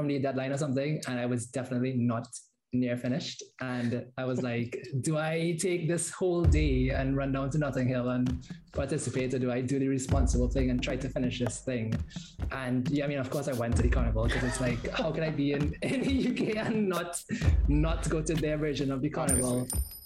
from the deadline or something, and I was definitely not near finished. And I was like, do I take this whole day and run down to Notting Hill and participate, or do I do the responsible thing and try to finish this thing? And yeah, I mean, of course, I went to the carnival because it's like, how can I be in, in the UK and not not go to their version of the carnival? Obviously.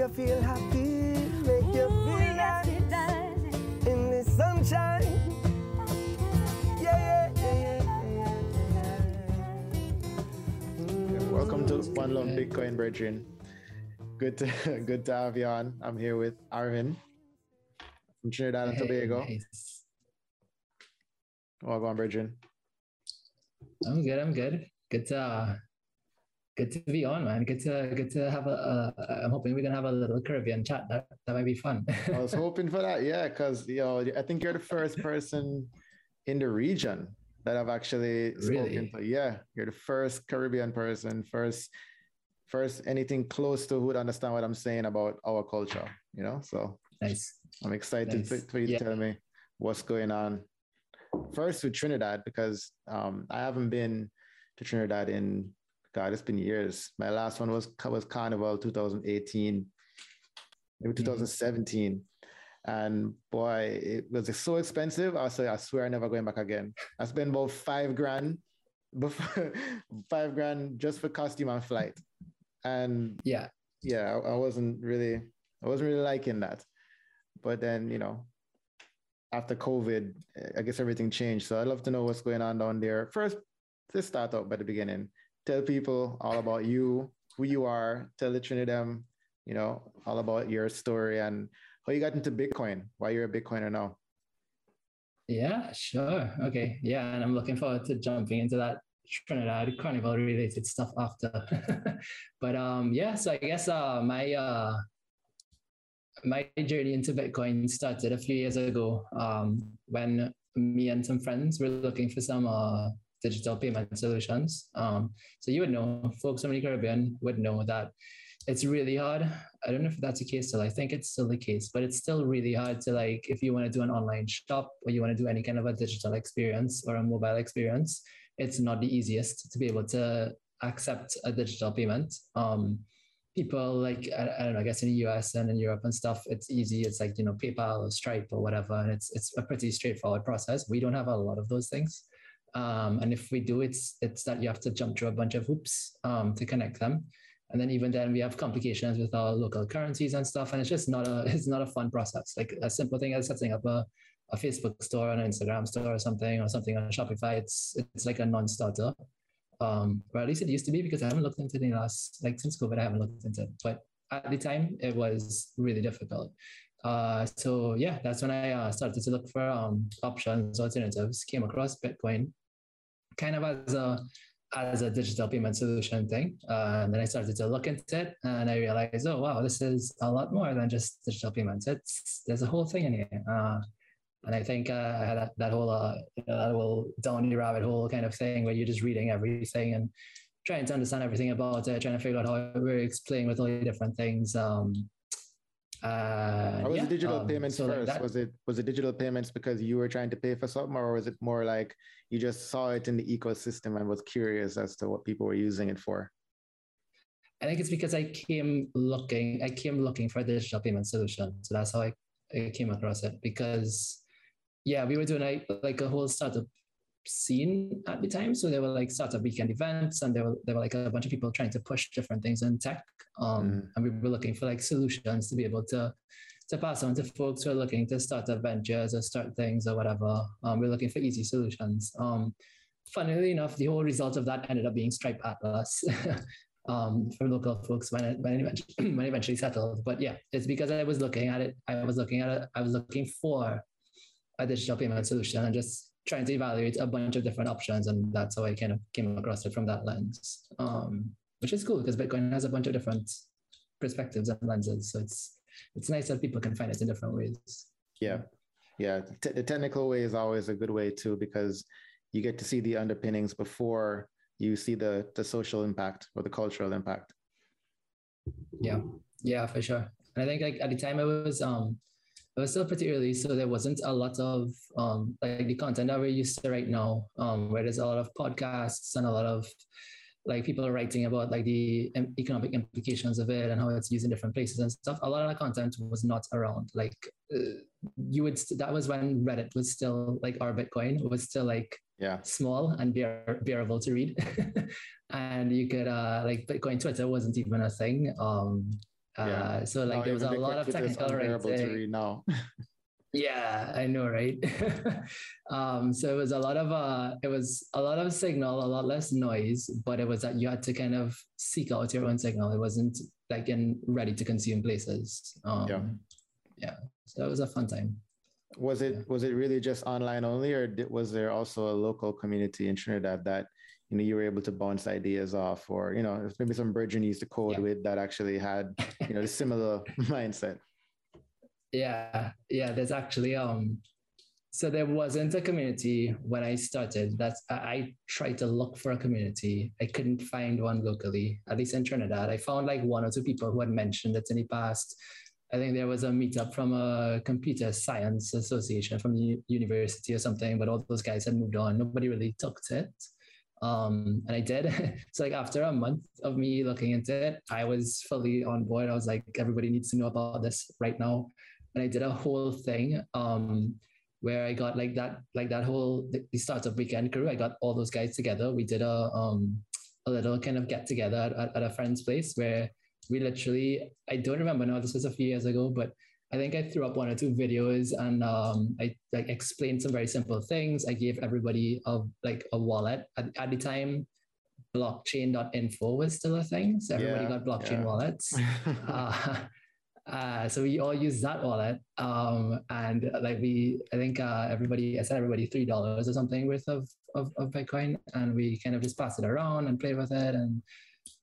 You feel happy. Make you Ooh, feel yes, nice. it does. in the sunshine. Yeah, yeah, yeah, yeah, yeah, yeah. Welcome to One Love Bitcoin, brethren. Good to good to have you on. I'm here with Arvin from Trinidad and Hey, Tobago. nice. Welcome, brethren. I'm good. I'm good. Good to uh, good to be on, man. Good to good to have a. Uh, I'm hoping we're gonna have a little Caribbean chat. That that might be fun. I was hoping for that, yeah, because you know I think you're the first person in the region that I've actually spoken to. Yeah, you're the first Caribbean person, first first anything close to who would understand what I'm saying about our culture, you know. So Nice. I'm excited Nice. for, you Yeah. to tell me what's going on. First with Trinidad, because um, I haven't been to Trinidad in God, it's been years. My last one was was Carnival 2018, maybe mm-hmm. 2017. And boy, it was so expensive. I said, I swear I'm never going back again. I spent about five grand before five grand just for costume and flight. And Yeah. yeah, I, I wasn't really, I wasn't really liking that. But then, you know, after COVID, I guess everything changed. So I'd love to know what's going on down there. First, let's start out by the beginning. Tell people all about you, who you are. Tell the Trinidad, you know, all about your story and how you got into Bitcoin. Why you're a Bitcoiner now. Yeah, sure. Okay. Yeah. And I'm looking forward to jumping into that Trinidad carnival related stuff after. but um yeah, so I guess uh my uh my journey into Bitcoin started a few years ago um when me and some friends were looking for some uh digital payment solutions. Um so you would know folks in the Caribbean would know that it's really hard. I don't know if that's the case still. I think it's still the case, but it's still really hard to like if you want to do an online shop or you want to do any kind of a digital experience or a mobile experience, it's not the easiest to be able to accept a digital payment. Um, people like I, I don't know, I guess in the US and in Europe and stuff, it's easy. It's like you know PayPal or Stripe or whatever, and it's it's a pretty straightforward process. We don't have a lot of those things, um, and if we do, it's it's that you have to jump through a bunch of hoops um, to connect them. And then even then we have complications with our local currencies and stuff. And it's just not a it's not a fun process. Like a simple thing as setting up a, a Facebook store and an Instagram store or something or something on Shopify, it's it's like a non-starter. Um, or at least it used to be because I haven't looked into it in the last like since COVID, I haven't looked into it. But at the time it was really difficult. Uh, so yeah, that's when I uh, started to look for um, options, alternatives, came across Bitcoin kind of as a as a digital payment solution thing. Uh, and then I started to look into it and I realized, oh, wow, this is a lot more than just digital payments. It's, there's a whole thing in here. Uh, and I think uh, that, that whole, uh, that whole down rabbit hole kind of thing where you're just reading everything and trying to understand everything about it, trying to figure out how it works, playing with all the different things. Um, uh, was yeah, digital um, payments so like first? that- was it was it digital payments because you were trying to pay for something, or was it more like you just saw it in the ecosystem and was curious as to what people were using it for? I think it's because I came looking, I came looking for a digital payment solution. So that's how I, I came across it. Because yeah, we were doing like, like a whole startup scene at the time. So there were like startup weekend events and there were there were like a bunch of people trying to push different things in tech. Um, Mhm. and we were looking for like solutions to be able to to pass on to folks who are looking to start up ventures or start things or whatever. Um, we're looking for easy solutions. Um, funnily enough, the whole result of that ended up being Stripe Atlas. um, for local folks when it, when it eventually, when it eventually settled. But yeah, it's because I was looking at it. I was looking at it. I was looking for a digital payment solution and just trying to evaluate a bunch of different options, and that's how I kind of came across it from that lens. Um, which is cool because Bitcoin has a bunch of different perspectives and lenses. So it's it's nice that people can find it in different ways. Yeah, yeah. T- the technical way is always a good way too because you get to see the underpinnings before you see the the social impact or the cultural impact. Yeah, yeah, for sure. And I think like at the time I was um it was still pretty early, so there wasn't a lot of um like the content that we're used to right now, um, where there's a lot of podcasts and a lot of like people are writing about like the economic implications of it and how it's used in different places and stuff. A lot of the content was not around. Like uh, you would that was when Reddit was still like our Bitcoin was still like Yeah, small and bear, bearable to read. and you could uh like Bitcoin Twitter wasn't even a thing. Um Yeah. so like Now there was a lot of technical unbearable to read now. Yeah, I know, right? um, so it was a lot of uh it was a lot of signal, a lot less noise, but it was that you had to kind of seek out your own signal. It wasn't like in ready to consume places. Um Yeah. yeah. So it was a fun time. Was it Yeah. was it really just online only, or did, was there also a local community in Trinidad that you know you were able to bounce ideas off, or you know maybe some bridging used to code Yeah. with that actually had you know the similar mindset? Yeah, yeah. There's actually um, so there wasn't a community when I started. That's I, I tried to look for a community. I couldn't find one locally, at least in Trinidad. I found like one or two people who had mentioned it in the past. I think there was a meetup from a computer science association from the university or something, but all those guys had moved on. Nobody really took to it. Um, and I did. so like after a month of me looking into it, I was fully on board. I was like, everybody needs to know about this right now. And I did a whole thing um, where I got like that, like that whole the, startup weekend crew. I got all those guys together. We did a um, a little kind of get together at, at a friend's place where we literally I don't remember now. This was a few years ago, but I think I threw up one or two videos and um, I like explained some very simple things. I gave everybody a like a wallet at, at the time. Blockchain.info was still a thing, so everybody Yeah, got blockchain yeah. wallets. uh, uh, so we all used that wallet, um, and like we, I think uh, everybody, I said everybody three dollars or something worth of, of of Bitcoin, and we kind of just passed it around and played with it, and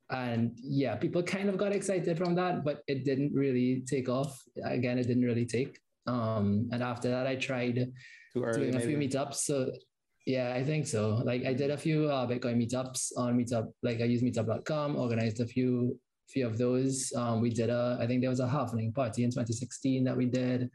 and yeah, people kind of got excited from that, but it didn't really take off. Again, it didn't really take. Um, and after that, I tried early, doing a few meetups. So yeah, I think so. Like I did a few uh, Bitcoin meetups on Meetup. Like I used Meetup.com, organized a few few of those. Um, we did a, I think there was a halving party in 2016 that we did.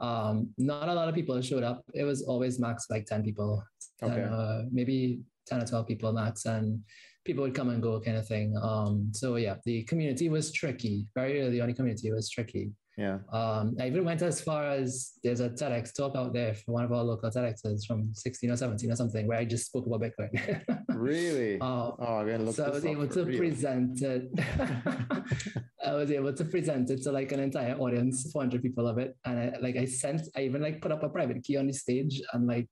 Um, not a lot of people showed up. It was always max like 10 people, 10, Okay. uh, maybe 10 or 12 people max, and people would come and go kind of thing. Um, so yeah, the community was tricky. Very early on, the community was tricky. Yeah. Um, I even went as far as there's a TEDx talk out there for one of our local TEDx's from 16 or 17 or something where I just spoke about Bitcoin. Really? Uh, oh, I'm gonna look so I was able to real. present it. I was able to present it to like an entire audience, 400 people of it. And I, like I sent, I even like put up a private key on the stage and like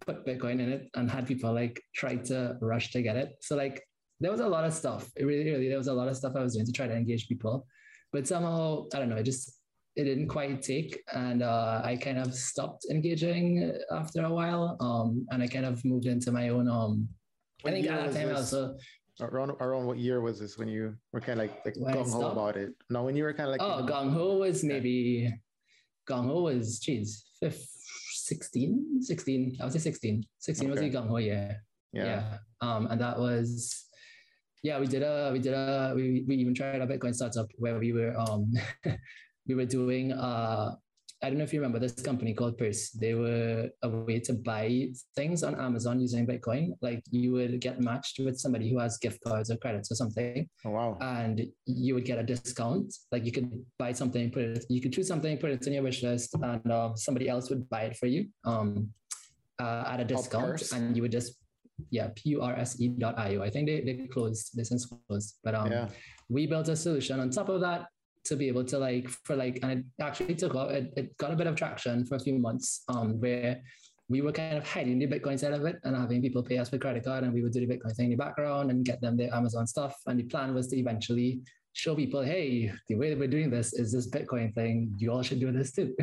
put Bitcoin in it and had people like try to rush to get it. So like there was a lot of stuff. It really, really, there was a lot of stuff I was doing to try to engage people. But somehow, I don't know, it just it didn't quite take. And uh, I kind of stopped engaging after a while. Um, and I kind of moved into my own um I think at that was time this? also around around what year was this when you were kind of like like gung ho about it? No, when you were kind of like Oh, Gong Ho was maybe Gong Ho was geez, fif- 16, 16. I would say 16. 16 was Okay. the Gong Ho year. yeah. Yeah. Um, and that was yeah, we did a we did a we, we even tried a Bitcoin startup where we were um we were doing uh I don't know if you remember this company called Purse. They were a way to buy things on Amazon using Bitcoin. Like you would get matched with somebody who has gift cards or credits or something Oh wow. and you would get a discount. Like you could buy something, put it, you could choose something, put it in your wish list, and uh, somebody else would buy it for you um, uh, at a discount, and you would just yeah, p u r s e dot io. I think they they closed they since closed, but um, yeah. we built a solution on top of that to be able to like for like and it actually took off it, it got a bit of traction for a few months um where we were kind of hiding the bitcoin side of it and having people pay us with credit card and we would do the bitcoin thing in the background and get them their amazon stuff and the plan was to eventually show people hey the way that we're doing this is this bitcoin thing you all should do this too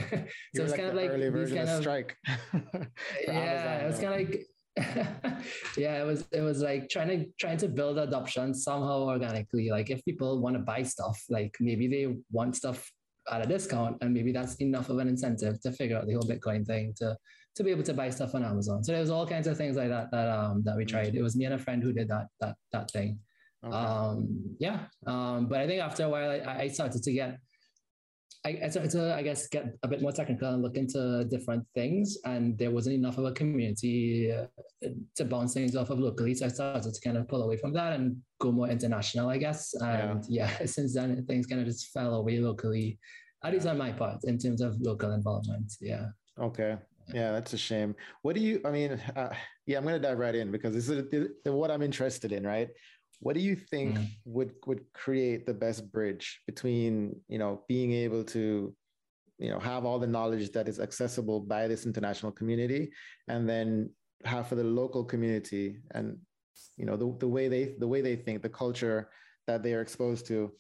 so it's like kind of like early version kind of of Strike. yeah, it was Amazon, kind of like yeah, it was it was like trying to trying to build adoption somehow organically. Like if people want to buy stuff, like maybe they want stuff at a discount, and maybe that's enough of an incentive to figure out the whole Bitcoin thing to to be able to buy stuff on Amazon. So there was all kinds of things like that that um that we tried. It was me and a friend who did that that that thing. Okay. Um, yeah. Um, but I think after a while, I, I started to get, I, started to, I guess, get a bit more technical and look into different things. And there wasn't enough of a community uh, to bounce things off of locally. So I started to kind of pull away from that and go more international, I guess. And yeah, since then, things kind of just fell away locally, at least on my part, in terms of local involvement. Yeah. Okay. Yeah, that's a shame. What do you, I mean, uh, yeah, I'm going to dive right in because this is this is what I'm interested in, right? What do you think Mm. would would create the best bridge between, you know, being able to, you know, have all the knowledge that is accessible by this international community and then have for the local community and, you know, the, the way they the way they think, the culture that they are exposed to,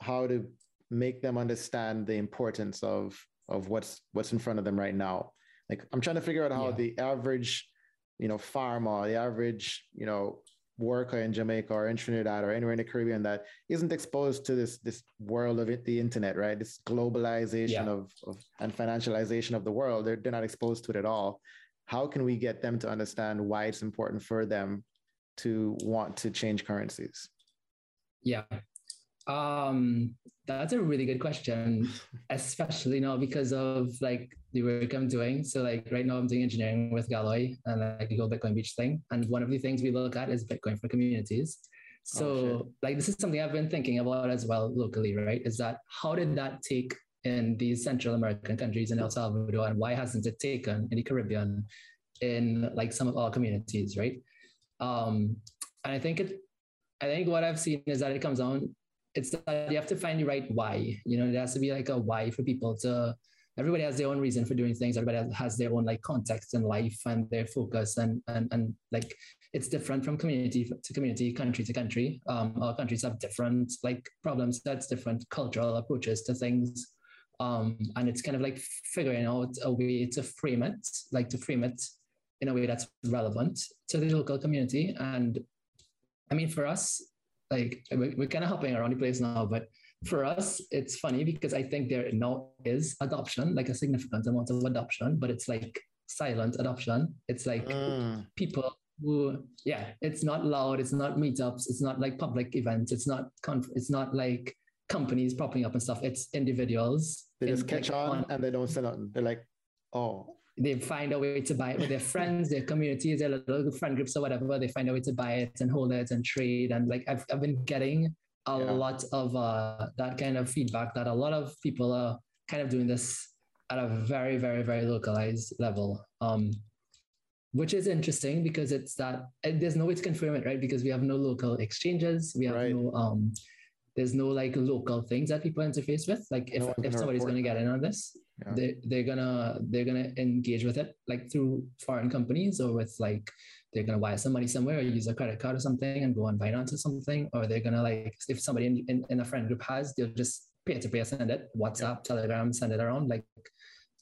how to make them understand the importance of of what's what's in front of them right now like i'm trying to figure out how Yeah. the average you know farmer the average you know worker in Jamaica or in Trinidad or anywhere in the Caribbean that isn't exposed to this this world of it, the internet, right? This globalization Yeah. of, of and financialization of the world. They're they're not exposed to it at all. How can we get them to understand why it's important for them to want to change currencies? Yeah. Um, that's a really good question, especially now because of like the work I'm doing. So like right now I'm doing engineering with Galoy and like the whole Bitcoin Beach thing. And one of the things we look at is Bitcoin for communities. So Oh, like this is something I've been thinking about as well locally, right? Is that how did that take in these Central American countries in El Salvador and why hasn't it taken in the Caribbean in like some of our communities, right? Um, and I think it I think what I've seen is that it comes down, it's that you have to find the right why. You know, there has to be like a why for people to, everybody has their own reason for doing things. Everybody has- has their own like context in life and their focus and, and, and like it's different from community to community, country to country. Um, our countries have different like problems, that's different cultural approaches to things. Um, and it's kind of like figuring out a way to frame it, like to frame it in a way that's relevant to the local community. And I mean, for us, like we're, kind of hopping around the place now, but for us, it's funny because I think there now is adoption, like a significant amount of adoption, but it's like silent adoption. It's like Mm, people who, yeah, it's not loud, it's not meetups, it's not like public events, it's not conf- it's not like companies popping up and stuff. It's individuals. they just in, catch like, on and they don't say nothing. They're like, oh, they find a way to buy it with their friends, their communities, their little friend groups or whatever. They find a way to buy it and hold it and trade. And like I've, I've been getting a Yeah. lot of uh, that kind of feedback that a lot of people are kind of doing this at a very, very, very localized level. Um, which is interesting because it's that there's no way to confirm it, right? Because we have no local exchanges, we have Right. no um, there's no like local things that people interface with. Like if, No if somebody's going to get in on this, Yeah. they they're gonna they're gonna engage with it like through foreign companies or with like they're gonna wire some money somewhere or use a credit card or something and go on Binance or something, or they're gonna like if somebody in, in, in a friend group has, they'll just peer to peer send it, WhatsApp, Telegram, send it around. Like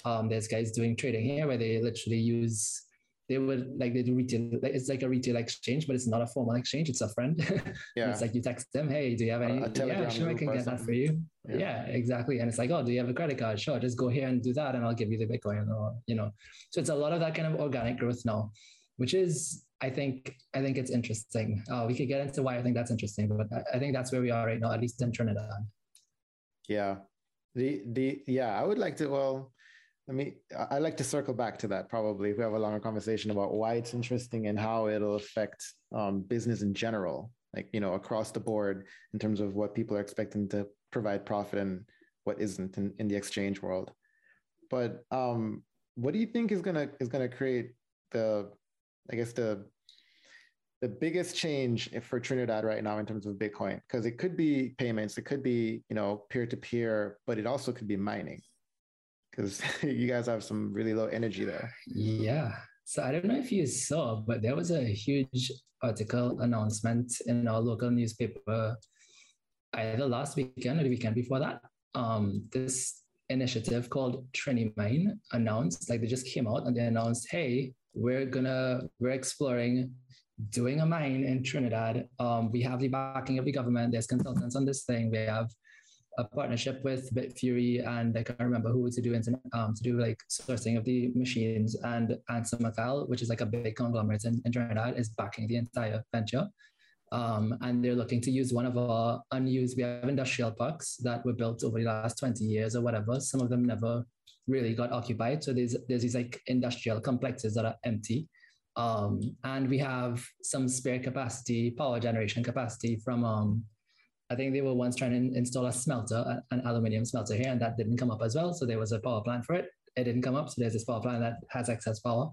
um, there's guys doing trading here where they literally use they would like they do retail it's like a retail exchange, but it's not a formal exchange, it's a friend. yeah. it's like you text them, hey, do you have any? yeah, sure, I can get that for you. Yeah. Yeah. exactly. And it's like, oh, do you have a credit card? Sure, just go here and do that, and I'll give you the Bitcoin, or you know. So it's a lot of that kind of organic growth now, which is, I think, I think it's interesting. Uh, we could get into why I think that's interesting, but I, I think that's where we are right now, at least in Trinidad. Yeah. The the yeah, I would like to well, let me I- like to circle back to that probably if we have a longer conversation about why it's interesting and how it'll affect um, business in general, like you know, across the board in terms of what people are expecting to provide profit and what isn't in, in the exchange world. But um, what do you think is gonna is gonna create the I guess the the biggest change for Trinidad right now in terms of Bitcoin, because it could be payments, it could be you know peer to peer, but it also could be mining, because you guys have some really low energy there. Yeah. So I don't know if you saw, but there was a huge article announcement in our local newspaper either last weekend or the weekend before that. Um, this initiative called Trinimine announced, like they just came out and they announced, hey, we're gonna we're exploring doing a mine in Trinidad. Um, we have the backing of the government. There's consultants on this thing. We have a partnership with Bitfury and I can't remember who to do internet, um, to do like sourcing of the machines and ANSA McAL, which is like a big conglomerate in, in Trinidad, is backing the entire venture. Um, and they're looking to use one of our unused, we have industrial parks that were built over the last 20 years or whatever. Some of them never really got occupied. So there's, there's these like industrial complexes that are empty. Um, and we have some spare capacity, power generation capacity from um, I think they were once trying to install a smelter, an aluminium smelter here, and that didn't come up as well. So there was a power plant for it. It didn't come up. So there's this power plant that has excess power.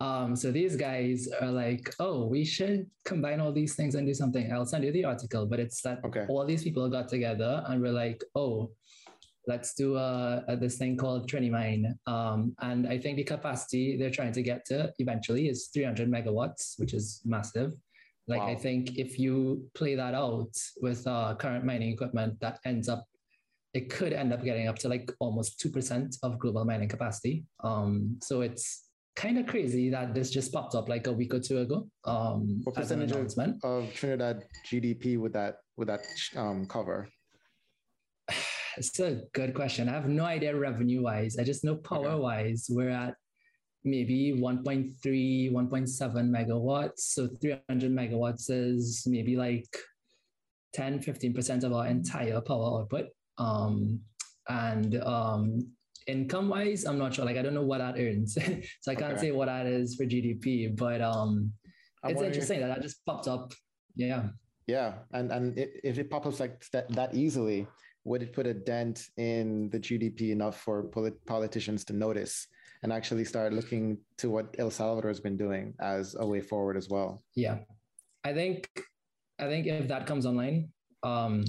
Um, so these guys are like, oh, we should combine all these things and do something. I'll send you the article, but it's that Okay. all these people got together and we're like, oh, let's do a, this thing called Trinimine. Um, and I think the capacity they're trying to get to eventually is 300 megawatts, which is massive. Like I think if you play that out with uh, current mining equipment, that ends up, it could end up getting up to like almost two percent of global mining capacity. Um, so it's kind of crazy that this just popped up like a week or two ago. Um, What as an percentage of, Trinidad GDP would that would that um, cover? It's a good question. I have no idea revenue wise. I just know power wise, we're at maybe 1.3, 1.7 megawatts. So 300 megawatts is maybe like 10, 15% of our entire power output. Um, and um, income wise, I'm not sure. Like, I don't know what that earns. so I can't say what that is for GDP, but um, I'm it's interesting that that just popped up. Yeah. Yeah, and and it, if it pops up like that, that easily, would it put a dent in the GDP enough for polit- politicians to notice and actually start looking to what El Salvador has been doing as a way forward as well? Yeah, I think I think if that comes online, um,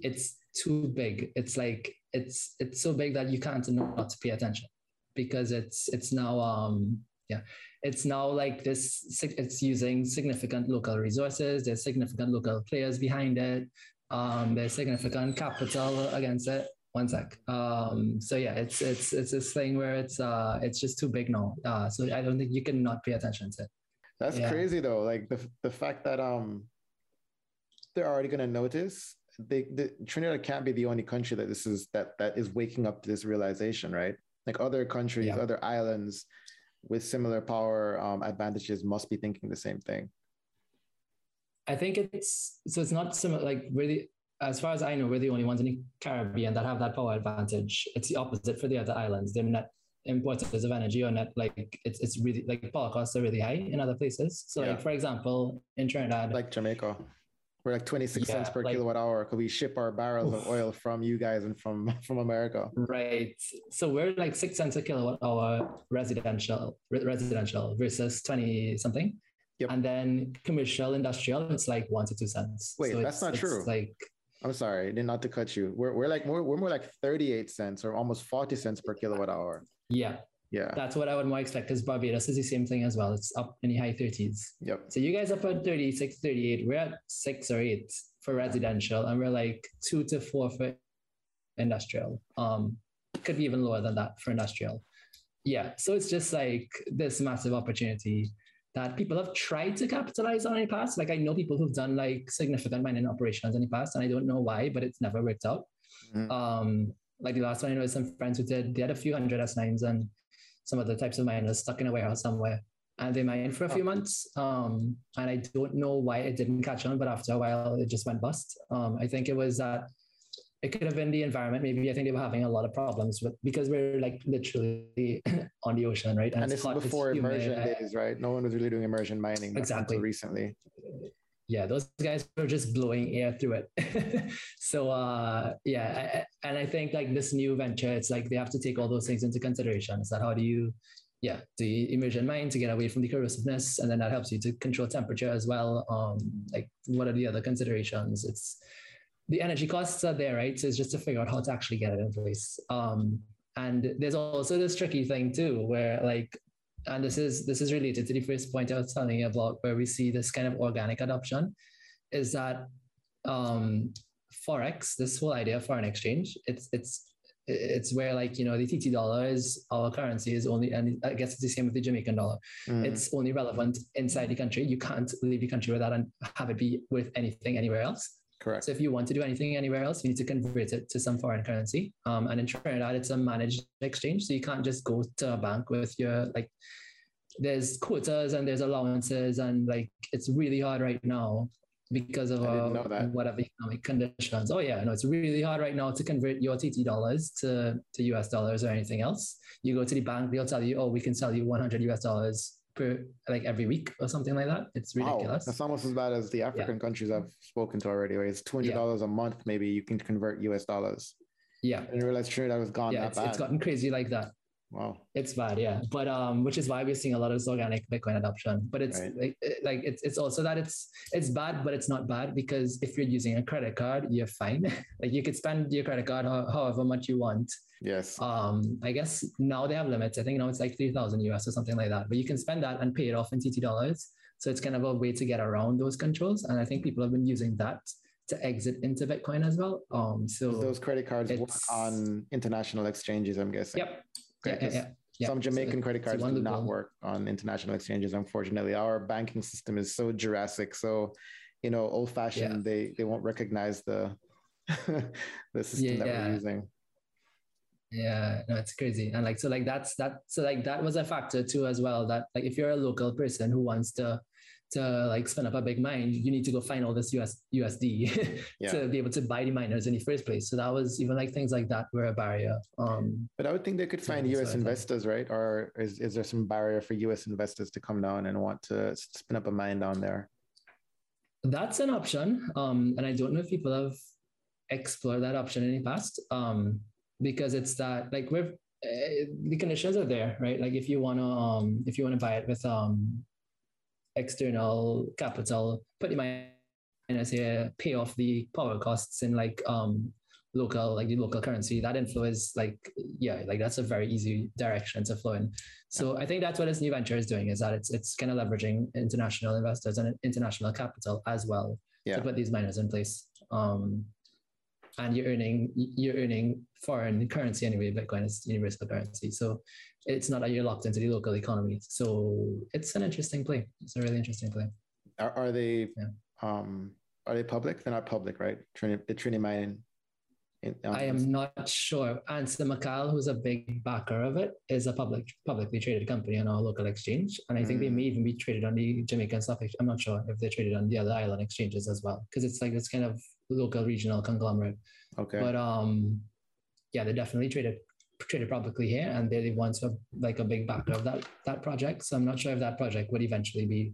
it's too big. It's like it's it's so big that you can't not pay attention because it's it's now um yeah it's now like this it's using significant local resources there's significant local players behind it um there's significant capital against it one sec um so yeah it's it's it's this thing where it's uh it's just too big now uh so i don't think you can not pay attention to it That's Yeah. crazy though. Like the the fact that um they're already going to notice. They, the, Trinidad can't be the only country that this is that that is waking up to this realization, right? Like other countries, Yeah. other islands with similar power um, advantages must be thinking the same thing. I think it's so it's not similar. Like the, as far as I know, we're the only ones in the Caribbean that have that power advantage. It's the opposite for the other islands. They're not importers of energy or not like it's it's really like power costs are really high in other places. So Yeah. like for example, in Trinidad, Like Jamaica, we're like twenty six cents per like- kilowatt hour because we ship our barrels of oil from you guys and from from America. right? So we're like six cents a kilowatt hour residential re- residential versus twenty something. Yep. And then commercial industrial, it's like one to two cents. Wait, So that's not true. Like I'm sorry, did not not to cut you. We're we're like more we're more like thirty eight cents or almost forty cents per kilowatt hour. yeah, Yeah. That's what I would more expect because Barbados is the same thing as well. It's up in the high 30s. Yep. So you guys up at 36, 38. We're at six or eight for residential, and we're like two to four for industrial. Um, could be even lower than that for industrial. Yeah. So it's just like this massive opportunity that people have tried to capitalize on in the past. Like I know people who've done like significant mining operations in the past, and I don't know why, but it's never worked out. Mhm. Um, like the last one I know is some friends who did, they had a few hundred S9s and some other types of miners stuck in a warehouse somewhere. And they mined for a few months. Um, and I don't know why it didn't catch on, but after a while it just went bust. Um, I think it was that it could have been the environment. Maybe I think they were having a lot of problems with because we're like literally on the ocean, right? And it's hot, it's before humid. immersion days, right? No one was really doing immersion mining Exactly. until recently. yeah those guys were just blowing air through it so uh yeah I- and i think like this new venture it's like they have to take all those things into consideration is that how do you yeah do you immersion mine to get away from the corrosiveness and then that helps you to control temperature as well um like what are the other considerations it's the energy costs are there right? So it's just to figure out how to actually get it in place. Um and there's also this tricky thing too where like and this is this is related to the first point I was telling you about where we see this kind of organic adoption is that um forex this whole idea of foreign exchange it's it's it's where like you know the TT dollar is our currency is only and I guess it's the same with the Jamaican dollar. Mm. it's only relevant inside the country. You can't leave the country without and have it be worth anything anywhere else Correct. so if you want to do anything anywhere else, you need to convert it to some foreign currency. Um, and in Trinidad, it's a managed exchange, so you can't just go to a bank with your like. There's quotas and there's allowances, and like it's really hard right now because of uh, whatever economic conditions. Oh yeah, no, it's really hard right now to convert your TT dollars to to US dollars or anything else. You go to the bank, they'll tell you, oh, we can sell you 100 US dollars per like every week or something like that. It's Wow, ridiculous. that's almost as bad as the African countries I've spoken to already. Where it's two hundred dollars a month, maybe you can convert US dollars. yeah, didn't realize Trinidad was gone yeah, that it's, it's gotten crazy like that. wow. It's bad, yeah. But um, which is why we're seeing a lot of this organic Bitcoin adoption. But it's Right. like like it's it's also that it's it's bad, but it's not bad because if you're using a credit card, you're fine. like you could spend your credit card ho- however much you want. Yes. Um, I guess now they have limits. I think now it's like three thousand US or something like that. But you can spend that and pay it off in TT dollars. So it's kind of a way to get around those controls. And I think people have been using that to exit into Bitcoin as well. Um, so those credit cards work on international exchanges, I'm guessing. Yep. Yeah, Okay, yeah, yeah. Yeah, Some so Jamaican credit cards do not work on international exchanges. Unfortunately, our banking system is so Jurassic, so you know, old fashioned. They they won't recognize the the system that we're using. Yeah, no, it's crazy. And like so like that's that so like that was a factor too as well. That like if you're a local person who wants to to like spin up a big mine, you need to go find all this US USD Yeah. to be able to buy the miners in the first place. So that was even like things like that were a barrier. Um But I would think they could find U.S. so investors, right? Or is, is there some barrier for U.S. investors to come down and want to spin up a mine down there? that's an option. Um and I don't know if people have explored that option in the past. Um because it's that like we're uh, the conditions are there, right? Like if you wanna um if you wanna buy it with um external capital, put the minus here, pay off the power costs in like um local like the local currency. That inflow is like yeah, like that's a very easy direction to flow in. So I think that's what this new venture is doing is that it's it's kind of leveraging international investors and international capital as well Yeah. to put these miners in place. Um, and you're earning you're earning foreign currency anyway. Bitcoin is universal currency, so it's not that you're locked into the local economy. So it's an interesting play. It's a really interesting play. Are, are they Yeah. um are they public? They're not public, right? Trini, the Trini mine. In, um, I am not sure. ANSA McAL, who's a big backer of it, is a public publicly traded company on our local exchange, and I think they Mm. may even be traded on the Jamaican Stock Exchange. I'm not sure if they're traded on the other island exchanges as well, because it's like this kind of local regional conglomerate. Okay. But um, yeah, they're definitely traded traded publicly here, and they're the ones who are like a big backer of that that project. So I'm not sure if that project would eventually be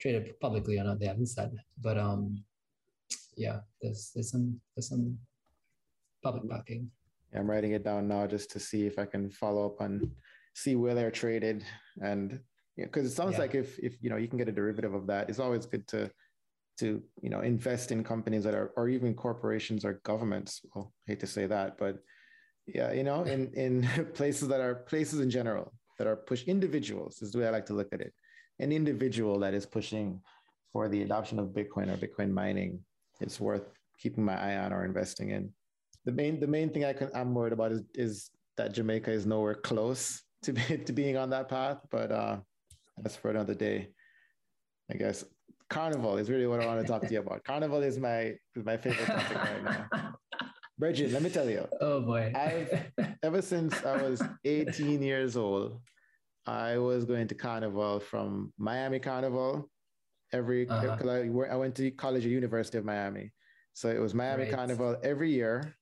traded publicly or not. They haven't said, but um, yeah, there's there's some there's some public backing. I'm writing it down now just to see if I can follow up and see where they're traded. And because it sounds Yeah. like if if you know you can get a derivative of that, it's always good to to you know invest in companies that are or even corporations or governments. Well, hate to say that, but yeah, you know, in in places that are places in general that are push individuals is the way I like to look at it. An individual that is pushing for the adoption of Bitcoin or Bitcoin mining, it's worth keeping my eye on or investing in the main the main thing I can I'm worried about is is that Jamaica is nowhere close to be, to being on that path. But uh, that's for another day, I guess. Carnival is really what I want to talk to you about. Carnival is my is my favorite topic right now. Bridget, let me tell you, oh boy. I've- ever since I was 18 years old, I was going to Carnival from Miami Carnival every Uh-huh. I, went to college at University of Miami, so it was Miami Right. Carnival every year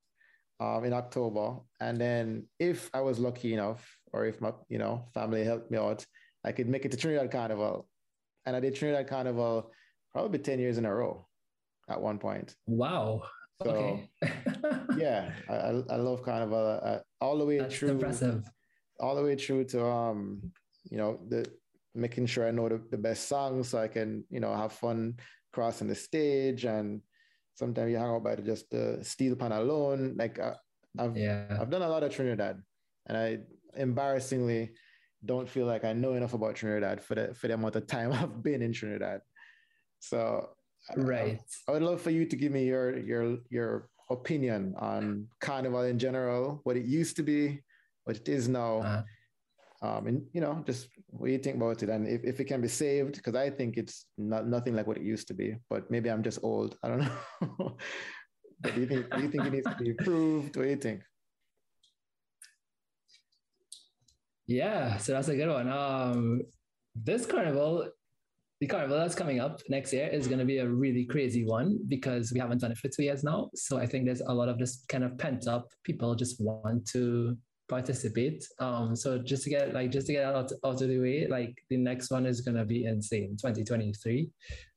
um, in October, and then if I was lucky enough, or if my you know family helped me out, I could make it to Trinidad Carnival, and I did Trinidad Carnival probably 10 years in a row at one point. wow. So, okay. Yeah, I, I, love Carnival uh, all the way That's through impressive. all the way through to um you know the making sure I know the, the best songs so I can you know have fun crossing the stage and sometimes you hang out by the, just the steel pan alone like I, I've Yeah. I've done a lot of Trinidad and I embarrassingly don't feel like I know enough about Trinidad for the for the amount of time I've been in Trinidad so Right. I would love for you to give me your your your opinion on Carnival in general, what it used to be, what it is now, Uh, um, and you know, just what you think about it, and if, if it can be saved, because I think it's not nothing like what it used to be. But maybe I'm just old. I don't know. but do you think do you think it needs to be improved? What do you think? Yeah, so that's a good one. Um, this carnival, the carnival that's coming up next year is going to be a really crazy one because we haven't done it for two years now. So I think there's a lot of this kind of pent up people just want to participate. Um, so just to get like just to get out, out of the way, like the next one is going to be insane, 2023.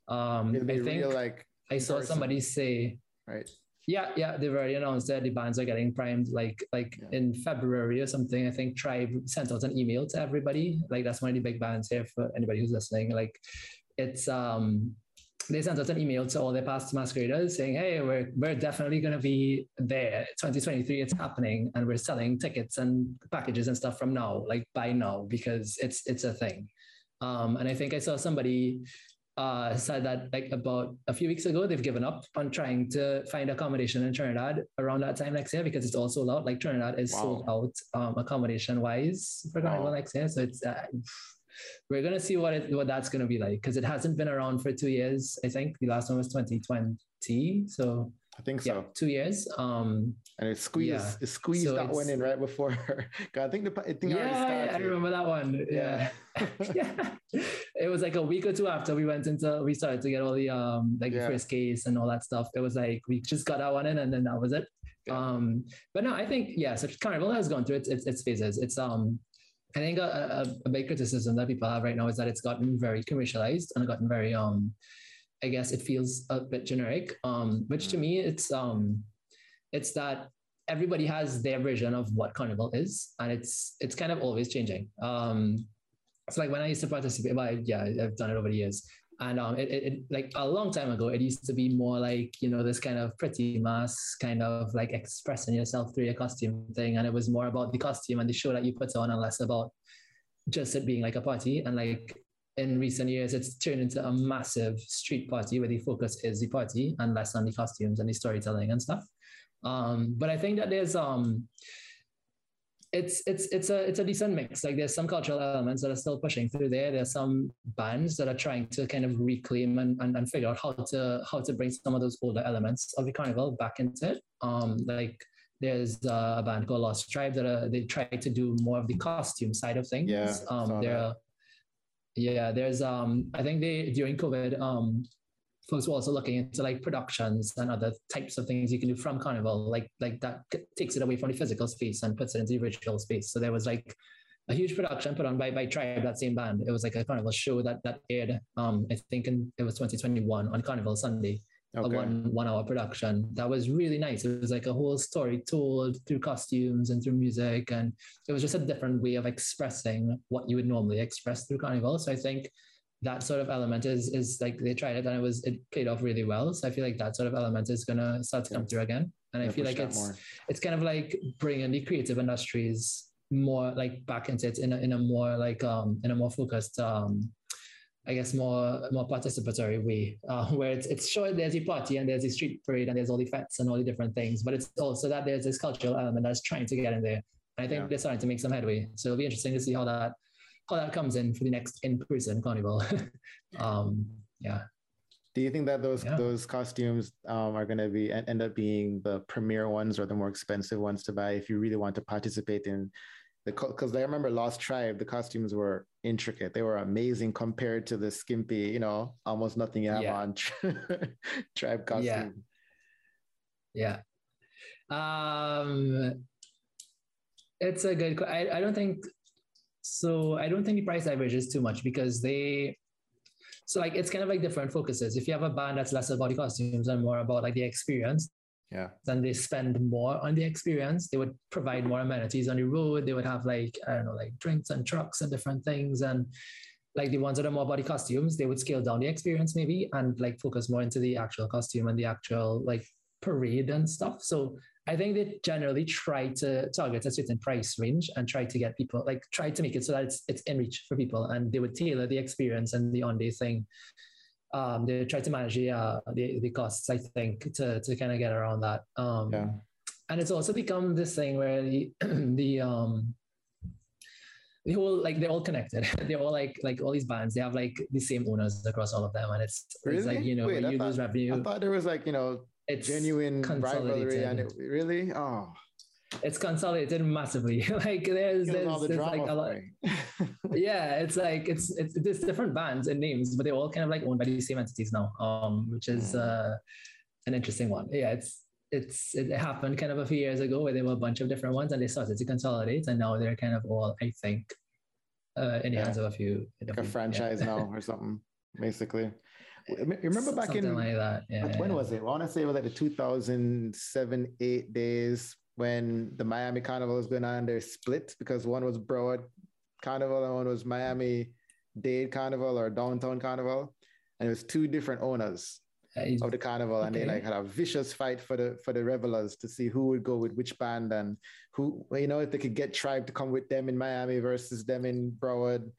Um, I think real like I saw person. somebody say right. Yeah, yeah, they've already announced that the bands are getting primed like like Yeah. in February or something. I think Tribe sent out an email to everybody. Like that's one of the big bands here for anybody who's listening. Like it's um they sent out an email to all their past masqueraders saying, Hey, we're we're definitely gonna be there. 2023, it's happening, and we're selling tickets and packages and stuff from now, like by now, because it's it's a thing. Um, and I think I saw somebody uh, said that like about a few weeks ago they've given up on trying to find accommodation in Trinidad around that time next year because it's all sold out. Like Trinidad is Wow. sold out um, accommodation wise for Carnival Wow. next year. So it's uh, we're gonna see what it what that's gonna be like because it hasn't been around for two years. I think the last one was 2020. So I think yeah, so. two years. Um, And it squeezed, Yeah. it squeezed So that one in right before. God, I think the I think yeah, I remember that one. Yeah. yeah. It was like a week or two after we went into we started to get all the um like Yeah. the first case and all that stuff. It was like we just got that one in and then that was it. Yeah. Um but no, I think yeah, so Carnival has gone through its its, its phases. It's um I think a, a, a big criticism that people have right now is that it's gotten very commercialized and gotten very um I guess it feels a bit generic. Um, which to me it's um it's that everybody has their version of what carnival is and it's it's kind of always changing um it's like when i used to participate well, yeah i've done it over the years. And um it, it, like a long time ago it used to be more like you know this kind of pretty mass kind of like expressing yourself through your costume thing. And it was more about the costume and the show that you put on and less about just it being like a party. And like in recent years it's turned into a massive street party where the focus is the party and less on the costumes and the storytelling and stuff. Um, but I think that there's um, it's it's it's a it's a decent mix. Like there's some cultural elements that are still pushing through there. There's some bands that are trying to kind of reclaim and, and, and figure out how to how to bring some of those older elements of the carnival back into it. Um, like there's uh, a band called Lost Tribe that uh, they try to do more of the costume side of things. Yeah, um, there. Yeah, there's um, I think they during COVID um, folks were also looking into like productions and other types of things you can do from Carnival, like like that takes it away from the physical space and puts it into the virtual space. So there was like a huge production put on by by Tribe, that same band. It was like a Carnival show that that aired, um, I think in, it was 2021 on Carnival Sunday, a one one hour production. That was really nice. It was like a whole story told through costumes and through music, and it was just a different way of expressing what you would normally express through Carnival. So I think that sort of element is is like they tried it and it was it played off really well. So I feel like that sort of element is gonna start to come through again. And I feel like it's more. it's kind of like bringing the creative industries more like back into it in a, in a more like um in a more focused um I guess more more participatory way uh, where it's it's sure there's a party and there's a street parade and there's all the fetes and all the different things but it's also that there's this cultural element that's trying to get in there and I think Yeah. they're starting to make some headway so it'll be interesting to see how that that comes in for the next in-person carnival um yeah Do you think that those Yeah. those costumes um, are going to be end up being the premier ones or the more expensive ones to buy if you really want to participate in the because I remember Lost Tribe the costumes were intricate they were amazing compared to the skimpy you know almost nothing you have Yeah. on Tribe costume Yeah. Um, it's a good. I, I don't think so. I don't think the price diverges too much because they. So like it's kind of like different focuses. If you have a band that's less about the costumes and more about like the experience, yeah then they spend more on the experience. They would provide more amenities on the road. They would have like I don't know, like drinks and trucks and different things. And like the ones that are more body costumes, they would scale down the experience maybe and like focus more into the actual costume and the actual like parade and stuff. So I think they generally try to target a certain price range and try to get people like try to make it so that it's it's in reach for people and they would tailor the experience and the on day thing um, they try to manage the, uh, the the costs, I think, to to kind of get around that. Um, yeah and it's also become this thing where the the um the whole like they're all connected. they're all like like all these bands. They have like the same owners across all of them, and it's it's like Really? you know Wait, you thought- lose revenue, I thought there was like you know it's genuine rivalry and it really oh it's consolidated massively. like there's there's, the there's like a lot. yeah, it's like it's it's there's different bands and names, but they're all kind of like owned by the same entities now. Um, which is Mm. uh an interesting one. Yeah, it's it's it happened kind of a few years ago where there were a bunch of different ones and they started to consolidate and now they're kind of all, I think, uh in the Yeah. hands of a few like a franchise yeah. now or something basically remember back Something in like that. Yeah. Like, when yeah. was it? I want to say it was like the 2007, eight days when the Miami Carnival was going on. They split because one was Broward Carnival and one was Miami Dade Carnival or Downtown Carnival, and it was two different owners of the carnival, and they like had a vicious fight for the for the revelers to see who would go with which band and who you know if they could get Tribe to come with them in Miami versus them in Broward.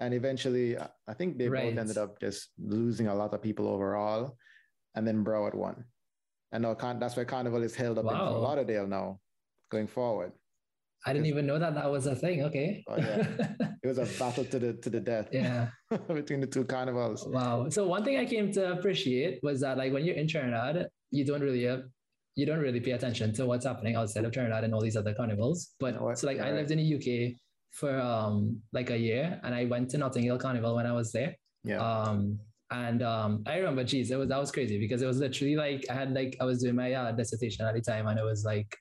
And eventually, I- I think they Right. both ended up just losing a lot of people overall, and then Broward won. And now Con- that's why Carnival is held up in Wow. Fort Lauderdale now, going forward. I didn't even know that that was a thing. Okay. Oh, yeah. It was a battle to the to the death yeah. between the two carnivals. Wow. So one thing I came to appreciate was that like when you're in Trinidad, you don't really uh, you don't really pay attention to what's happening outside of Trinidad and all these other carnivals. But what? so like I You're lived in the UK for um like a year and I went to Notting Hill Carnival when I was there. Yeah. Um and um I remember geez, it was that was crazy because it was literally like I had like I was doing my uh, dissertation at the time and it was like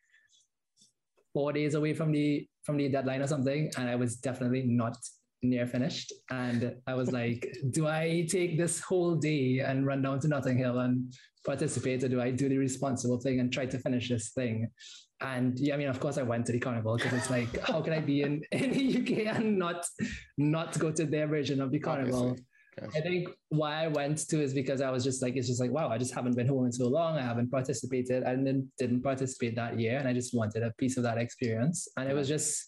four days away from the from the deadline or something and I was definitely not near finished. And I was like, do I take this whole day and run down to Notting Hill and participate, or do I do the responsible thing and try to finish this thing? And yeah, I mean, of course, I went to the carnival because it's like, how can I be in, in the UK and not not go to their version of the carnival? Obviously. I think why I went to is because I was just like, it's just like, wow, I just haven't been home in so long. I haven't participated. I didn't, didn't participate that year. And I just wanted a piece of that experience. And it was just,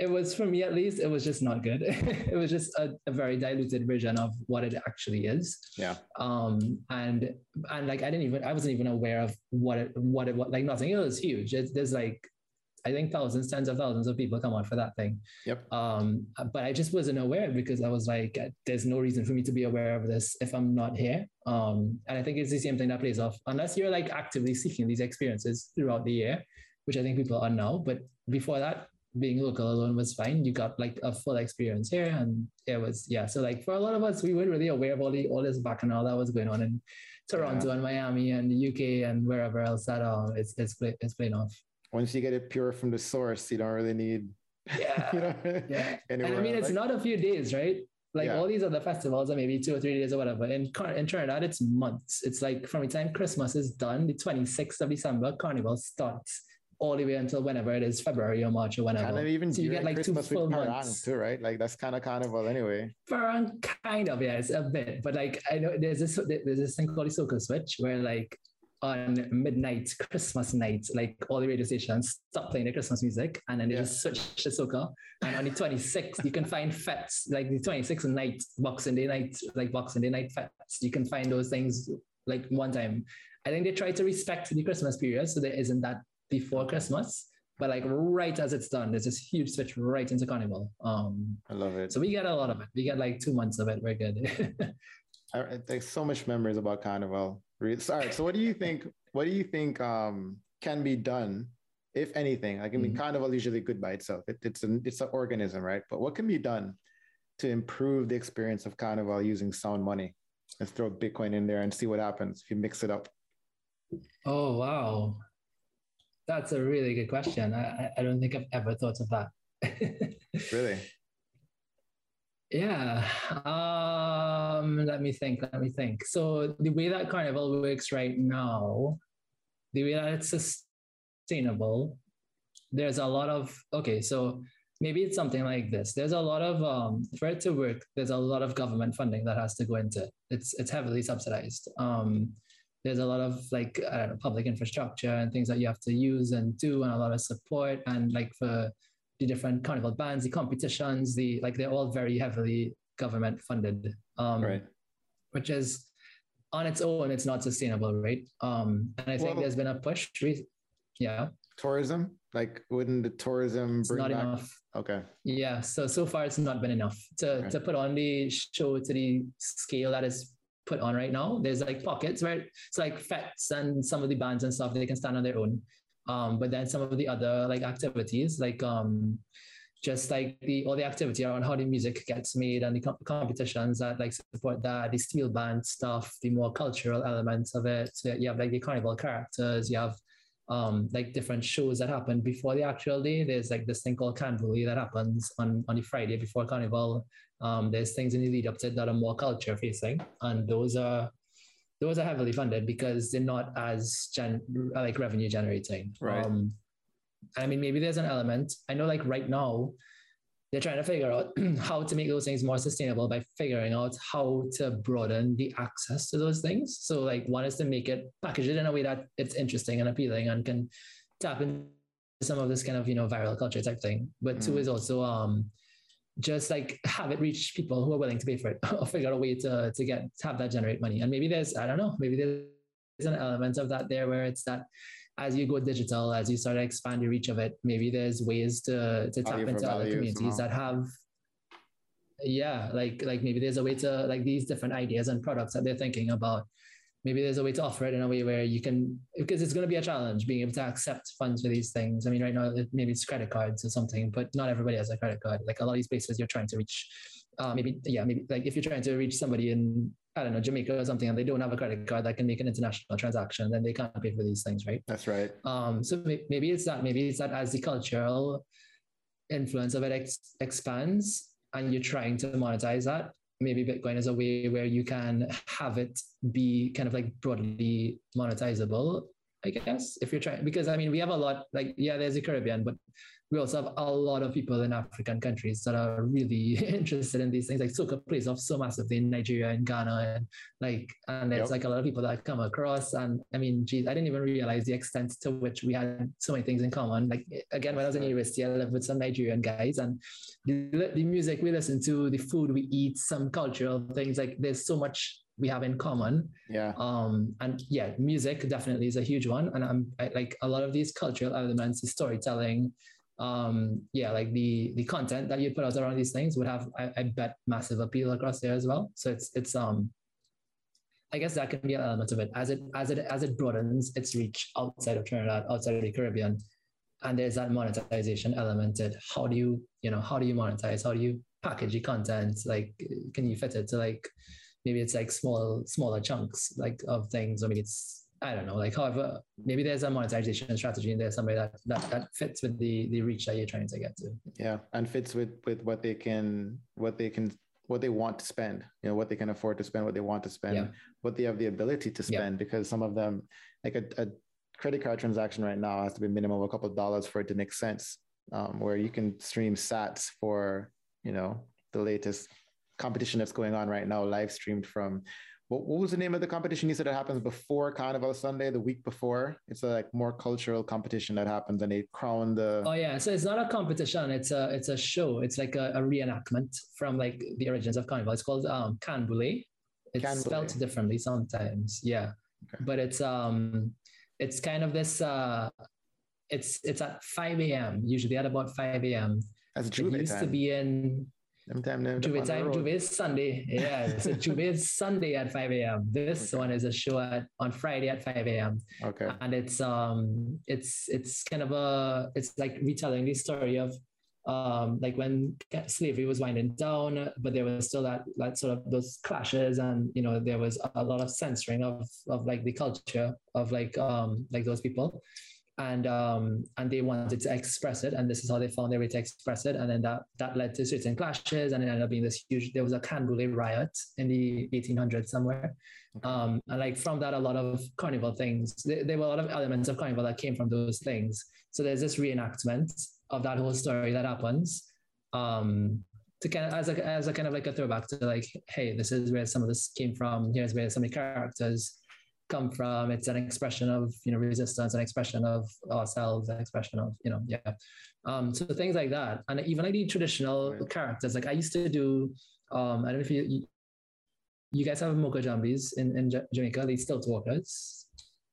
it was for me at least, it was just not good. it was just a, a very diluted version of what it actually is. Yeah. Um, and, and like, I didn't even, I wasn't even aware of what it, what it, what, like Notting Hill is huge. It's, there's like, I think thousands, tens of thousands of people come out for that thing. Yep. Um, but I just wasn't aware because I was like, there's no reason for me to be aware of this if I'm not here. Um, and I think it's the same thing that plays off, unless you're like actively seeking these experiences throughout the year, which I think people are now. But before that, being local alone was fine. You got like a full experience here, and it was yeah. So like for a lot of us, we weren't really aware of all the all this bacchanal that was going on in Toronto Yeah. and Miami and the UK and wherever else that um it's it's play, it's playing off. Once you get it pure from the source, you don't really need. Yeah. you know, Yeah. And I mean, it's Like- not a few days, right? Like Yeah. all these other festivals are maybe two or three days or whatever. In, in Trinidad, it's months. It's like from the time Christmas is done, the 26th of December, Carnival starts all the way until whenever it is, February or March or whenever. And then even so you get like two full months. too, right? Like that's kind of carnival anyway. Farang, kind of, yeah, it's a bit. But like, I know there's this there's this thing called the Soca Switch where like on midnight, Christmas night, like all the radio stations stop playing the Christmas music and then they Yeah. just switch to Soca. And on the 26th, you can find fetes, like the 26th night, Boxing Day night, like Boxing Day night fetes. You can find those things like one time. I think they try to respect the Christmas period, so there isn't that before Christmas. But like right as it's done, there's this huge switch right into Carnival. Um, I love it. so we get a lot of it. We get like two months of it. We're good. I, there's so much memories about carnival. All right. So what do you think? What do you think um, can be done, if anything? Like I mean, Mhm. carnival is usually good by itself. It, it's an it's an organism, right? But what can be done to improve the experience of carnival using sound money? Let's throw Bitcoin in there and see what happens if you mix it up. oh wow, that's a really good question. I I- don't think I've ever thought of that. Really? Yeah. Um, let me think. Let me think. So the way that Carnival works right now, the way that it's sustainable, there's a lot of okay. So maybe it's something like this. There's a lot of um, for it to work. There's a lot of government funding that has to go into it. It's it's heavily subsidized. Um, there's a lot of like I don't know, public infrastructure and things that you have to use and do, and a lot of support and like for the different carnival bands, the competitions, the like they're all very heavily government funded. Um, Right. Which is on its own, it's not sustainable, right? Um, and I think Well- there's been a push. re- Yeah, Tourism? Like wouldn't the tourism it's bring not back? enough. Okay. Yeah, so so far it's not been enough to Okay. to put on the show to the scale that is put on right now. There's like pockets where it's like fets and some of the bands and stuff they can stand on their own. Um, but then some of the other like activities like um just like the all the activity around how the music gets made and the com- competitions that like support that, the steel band stuff, the more cultural elements of it. So you have like the carnival characters, you have um, like different shows that happen before the actual day. There's like this thing called Canboulay that happens on, on the Friday before Carnival. Um, there's things in the lead up to it that are more culture facing, and those are those are heavily funded because they're not as gen- like revenue generating. Right. Um, I mean, maybe there's an element. I know, like right now, they're trying to figure out how to make those things more sustainable by figuring out how to broaden the access to those things. So, like, one is to make it package it in a way that it's interesting and appealing and can tap into some of this kind of you know viral culture type thing. But two Mm. is also um just like have it reach people who are willing to pay for it or figure out a way to to get to have that generate money. And maybe there's I don't know, maybe there's an element of that there where it's that as you go digital, as you start to expand your reach of it, maybe there's ways to to tap Value into other communities that have yeah, like like maybe there's a way to like these different ideas and products that they're thinking about. Maybe there's a way to offer it in a way where you can because it's going to be a challenge being able to accept funds for these things. I mean, right now it- maybe it's credit cards or something, but not everybody has a credit card. Like a lot of these places you're trying to reach, uh, maybe yeah, maybe like if you're trying to reach somebody in I don't know Jamaica or something and they don't have a credit card that can make an international transaction, then they can't pay for these things, right? That's right. Um, so maybe it's that. Maybe it's that as the cultural influence of it ex- expands, and you're trying to monetize that. Maybe Bitcoin is a way where you can have it be kind of like broadly monetizable. I guess if you're trying, because I mean, we have a lot. Like, yeah, there's the Caribbean, but we also have a lot of people in African countries that are really interested in these things. Like Soca plays off so massively in Nigeria and Ghana, and like, and there's Yep. like a lot of people that I come across. And I mean, geez, I didn't even realize the extent to which we had so many things in common. Like again, when I was in university, I lived with some Nigerian guys, and the, the music we listen to, the food we eat, some cultural things. Like there's so much we have in common Yeah. um and yeah music definitely is a huge one and i'm I, like a lot of these cultural elements the storytelling um yeah like the the content that you put out around these things would have I, I bet massive appeal across there as well. So it's it's um i guess that can be an element of it. As it as it as it broadens its reach outside of trinidad outside of the caribbean and there's that monetization element That how do you you know how do you monetize? How do you package the content? Like can you fit it to like maybe it's like small smaller chunks like of things or maybe it's i don't know like however maybe there's a monetization strategy in there somewhere that that, that fits with the the reach that you're trying to get to Yeah. And fits with with what they can what they can what they want to spend, you know, what they can afford to spend, what they want to spend, Yeah. what they have the ability to Yeah. spend, because some of them, like a, a credit card transaction right now has to be minimum of a couple of dollars for it to make sense. Um, where you can stream sats for, you know, the latest competition that's going on right now, live streamed from what, what was the name of the competition? You said that happens before Carnival Sunday, the week before? It's a like more cultural competition that happens and they crown the oh yeah. So it's not a competition. It's a it's a show. It's like a, a reenactment from like the origins of carnival. It's called um it's spelled differently sometimes. Yeah. Okay. but it's um it's kind of this uh it's it's at 5 a.m usually at about 5 a.m as it used to be in Them time, them J'ouvert on time, road. J'ouvert Sunday. Yeah, so J'ouvert is Sunday at 5 a.m. This Okay. one is a show at on Friday at 5 a.m. Okay. And it's um it's it's kind of a it's like retelling the story of um like when slavery was winding down, but there was still that that sort of those clashes and you know there was a lot of censoring of of like the culture of like um like those people and um and they wanted to express it and this is how they found their way to express it and then that that led to certain clashes and it ended up being this huge there was a Canboulay riot in the 1800s somewhere. Um and like from that a lot of carnival things there, there were a lot of elements of carnival that came from those things. So there's this reenactment of that whole story that happens um to kind of as a as a kind of like a throwback to like hey this is where some of this came from here's where some of the characters come from. It's an expression of you know resistance, an expression of ourselves, an expression of you know yeah. Um, so things like that, and even like the traditional Right. characters. Like I used to do. Um, I don't know if you you, you guys have moko jumbies in in Ja- Jamaica, the stilt walkers.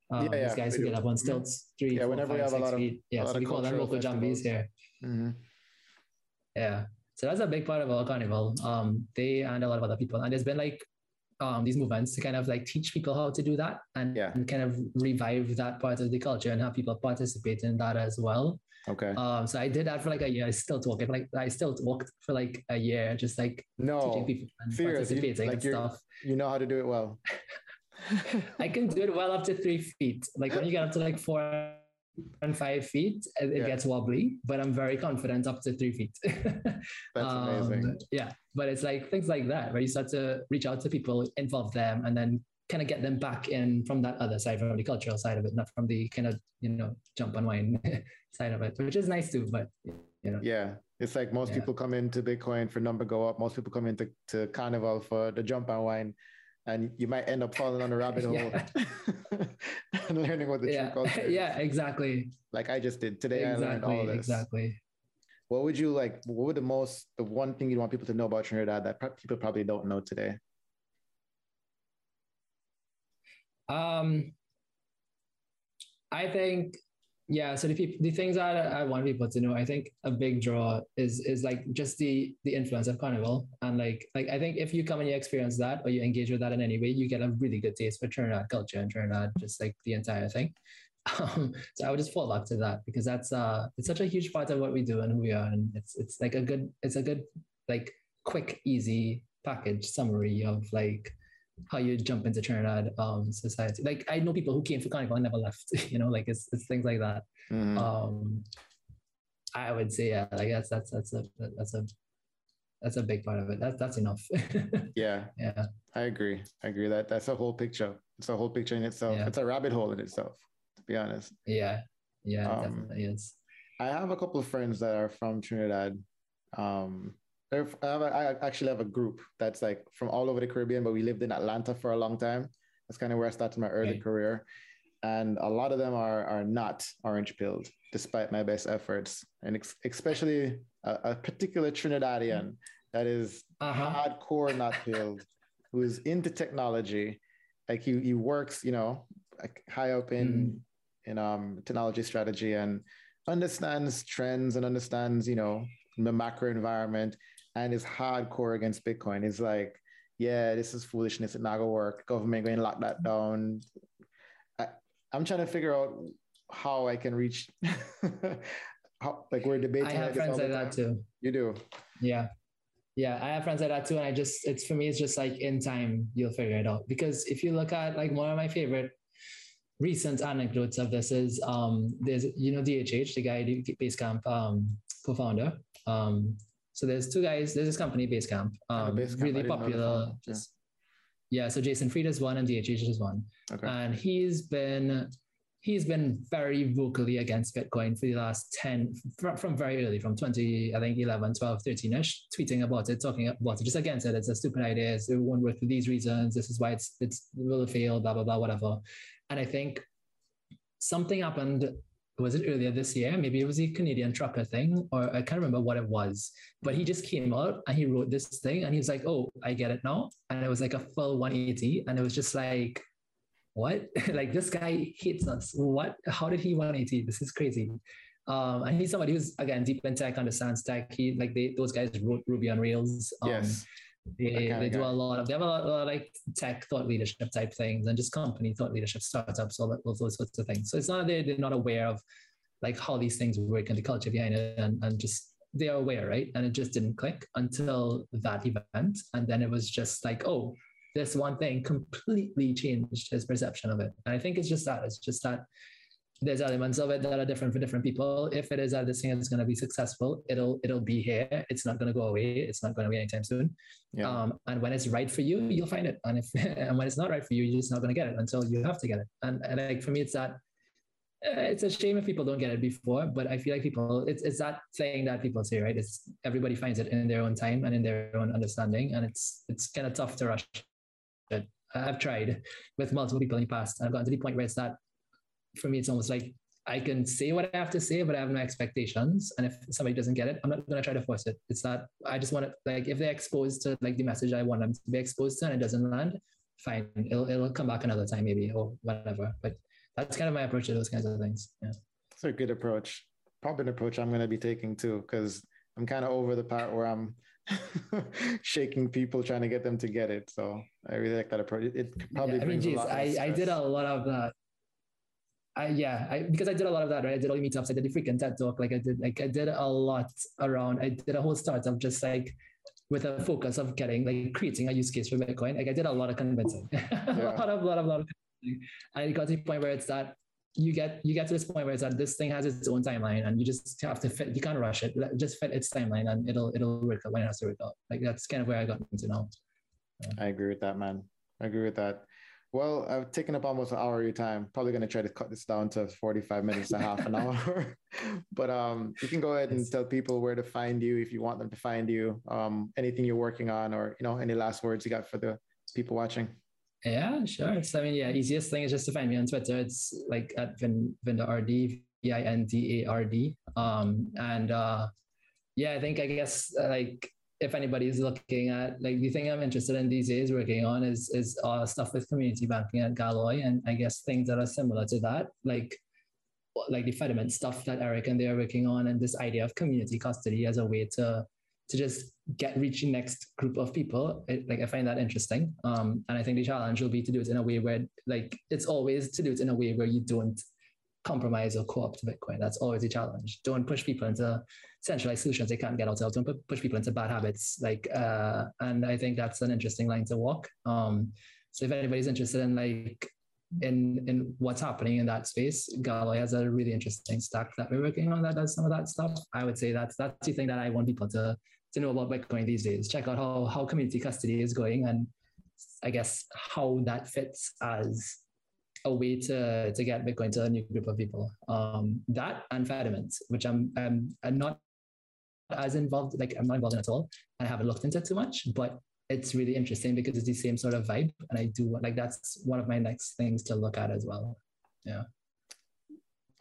Um, Yeah, yeah, these guys who get up on stilts, three, Yeah, four, whenever we five, have a six lot of- feet. a Yeah, so we call them moko jumbies festivals. here. Mhm. Yeah. So that's a big part of our carnival. Um, they and a lot of other people. And there's been like um, these movements to kind of like teach people how to do that and, Yeah. and kind of revive that part of the culture and have people participate in that as well. Okay. Um, so I did that for like a year. I still talk it like I still walked for like a year, just like no, teaching people and serious, you- participating like and stuff. you know how to do it well. I can do it well up to three feet. Like when you get up to like four and five feet, it, Yeah. gets wobbly, but I'm very confident up to three feet. That's amazing. Um, yeah, but it's like things like that where you start to reach out to people, involve them, and then kind of get them back in from that other side, from the cultural side of it, not from the kind of you know jump and wine side of it, which is nice too. But you know, Yeah. It's like most Yeah. people come into Bitcoin for number go up. Most people come into to Carnival for the jump and wine. And you might end up falling on a rabbit hole Yeah. and learning what the yeah, true culture is. yeah, exactly, Like I just did today. I learned all exactly, this. exactly. what would you like? What would the most, the one thing you'd want people to know about Trinidad that people probably don't know today? Um, I think, yeah. So the the things that I want people to know, I think a big draw is is like just the the influence of carnival, and like like I think if you come and you experience that or you engage with that in any way, you get a really good taste for Trinidad culture and Trinidad, just like the entire thing. Um, so I would just fall back to that because that's uh it's such a huge part of what we do and who we are, and it's it's like a good it's a good like quick easy package summary of like how you jump into Trinidad um society. Like I know people who came for carnival and never left. You know, like it's it's things like that. Mhm. Um, I would say yeah, like that's that's that's a that's a that's a big part of it. That's that's enough. yeah, yeah, I agree. I agree that that's a whole picture. It's a whole picture in itself. Yeah. It's a rabbit hole in itself, to be honest. yeah, yeah, Um, definitely is. I have a couple of friends that are from Trinidad. Um, I, have I actually have a group that's like from all over the Caribbean, but we lived in Atlanta for a long time. That's kind of where I started my early Right. career. And a lot of them are, are not orange pilled, despite my best efforts. And ex- especially a, a particular Trinidadian that is Uh-huh. hardcore not pilled, who is into technology. Like he, he works, you know, like high up in in um technology strategy and understands trends and understands, you know, the macro environment and is hardcore against Bitcoin. He's like, yeah, this is foolishness. It's not gonna work. Government going to lock that down. I, I'm trying to figure out how I can reach. how, like we're debating. I have friends like that too. You do. Yeah. Yeah, I have friends like that too. And I just, it's for me, it's just like in time, you'll figure it out. Because if you look at like one of my favorite recent anecdotes of this is um, there's, you know, DHH, the guy, Basecamp um, co founder. Um, so there's two guys, there's this company, Basecamp, um, Basecamp, really didn't know the popular. founder, yeah. Yeah, so Jason Fried is one and DHH is one. Okay. and he's been he's been very vocally against bitcoin for the last 10 from, from very early from 20 i think 11 12 13ish tweeting about it talking about it just against it. It's a stupid idea. It's, it won't work for these reasons. This is why it's it's it will fail blah blah blah whatever. And i think something happened was it earlier this year maybe it was the canadian trucker thing or i can't remember what it was but he just came out and he wrote this thing and he was like oh i get it now and it was like a full 180 and it was just like what? like this guy hates us. What? How did he 180? This is crazy. Um, and he's somebody who's again deep in tech, understands tech. He like they those guys wrote Ruby on Rails. Um, yes. They, they do a lot of they have a lot, a lot of like tech thought leadership type things and just company thought leadership startups, all that all those sorts of things. So it's not that they're, they're not aware of like how these things work and the culture behind it and, and just they are aware, right? And it just didn't click until that event. And then it was just like, oh, this one thing completely changed his perception of it. And I think it's just that. It's just that there's elements of it that are different for different people. If it is that this thing is going to be successful, it'll it'll be here. It's not going to go away. It's not going to be anytime soon. Yeah. Um, and when it's right for you, you'll find it. And if and when it's not right for you, you're just not going to get it until you have to get it. And, and like for me, it's that uh, it's a shame if people don't get it before, but I feel like people it's it's that thing that people say, right? It's everybody finds it in their own time and in their own understanding, and it's it's kind of tough to rush it. I've tried with multiple people in the past, and I've gotten to the point where it's that for me, it's almost like I can say what I have to say, but I have no expectations. And if somebody doesn't get it, I'm not going to try to force it. It's not, I just want to like if they're exposed to like the message I want them to be exposed to, and it doesn't land, fine, it'll it'll come back another time maybe or whatever. But that's kind of my approach to those kinds of things. Yeah. It's a good approach. Probably an approach I'm going to be taking too, because I'm kind of over the part where I'm shaking people trying to get them to get it. So I really like that approach. It, probably Yeah, I mean, geez, I, I did a lot of that. I, yeah, I, because I did a lot of that, right? I did all the meetups, I did the freaking TED talk, like I did, like I did a lot around. I did a whole startup just like with a focus of getting like creating a use case for Bitcoin. Like I did a lot of convincing, a lot of, lot of, lot of. Convincing. And it got to the point where it's that you get you get to this point where it's that this thing has its own timeline, and you just have to fit. You can't rush it. Just fit its timeline, and it'll it'll work out when it has to work out. Like that's kind of where I got into now. I agree with that, man. I agree with that. Well, I've taken up almost an hour of your time. Probably going to try to cut this down to 45 minutes to half an hour. but um, you can go ahead and tell people where to find you if you want them to find you. Um, anything you're working on, or you know, any last words you got for the people watching. Yeah, sure. So I mean, yeah, easiest thing is just to find me on Twitter. It's like at Vin VindaRD, V I N D A R D. Um, and uh, yeah, I think I guess uh, like if anybody's looking at like the thing I'm interested in these days working on is is uh, stuff with community banking at Galoy and I guess things that are similar to that like like the Fedimint stuff that Eric and they are working on and this idea of community custody as a way to to just get reaching next group of people it, like I find that interesting. Um and I think the challenge will be to do it in a way where like it's always to do it in a way where you don't compromise or co-opt Bitcoin. That's always a challenge. Don't push people into centralized solutions they can't get out of. Don't push people into bad habits. Like, uh, and I think that's an interesting line to walk. Um, so if anybody's interested in like in in what's happening in that space, Galoy has a really interesting stack that we're working on that does some of that stuff. I would say that's that's the thing that I want people to to know about Bitcoin these days. Check out how how community custody is going and I guess how that fits as a way to to get Bitcoin to a new group of people. Um, that and Fedimint, which I'm, I'm I'm not as involved, like I'm not involved in at all. I haven't looked into it too much, but it's really interesting because it's the same sort of vibe, and I do like that's one of my next things to look at as well. Yeah.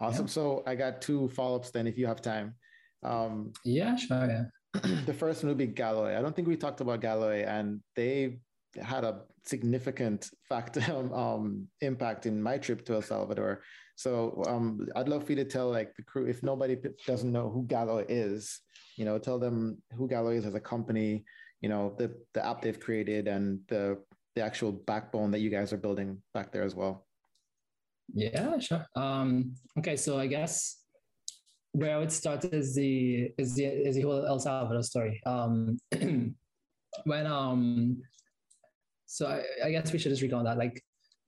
Awesome. Yeah. So I got two follow ups then, if you have time. Um, yeah, sure. Yeah. the first one would be Galoy. I don't think we talked about Galoy, and they had a significant factor um, impact in my trip to El Salvador. So um, I'd love for you to tell like the crew if nobody doesn't know who Galoy is, you know, tell them who Galoy is as a company, you know, the the app they've created and the the actual backbone that you guys are building back there as well. Yeah, sure. Um, okay, so I guess where I would start is the is the is the whole El Salvador story. Um, when um so I, I, guess we should just recall that. Like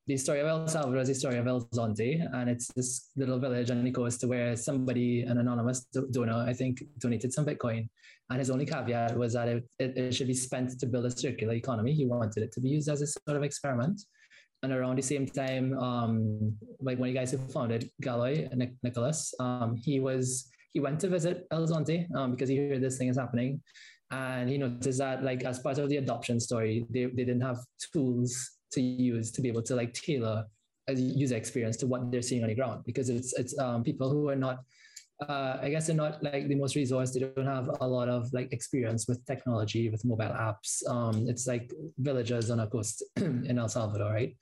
the story of El Salvador is the story of El Zonte, and it's this little village on the coast where somebody, an anonymous donor, I think, donated some Bitcoin. And his only caveat was that it, it, it should be spent to build a circular economy. He wanted it to be used as a sort of experiment. And around the same time, um, like one of the guys who founded Galoy, Nick, Nicholas, um, he was he went to visit El Zonte um, because he heard this thing is happening and he noticed that like as part of the adoption story they, they didn't have tools to use to be able to like tailor a user experience to what they're seeing on the ground because it's it's um, people who are not uh, I guess they're not like the most resourced. They don't have a lot of like experience with technology, with mobile apps. Um, it's like villagers on a coast in El Salvador, right?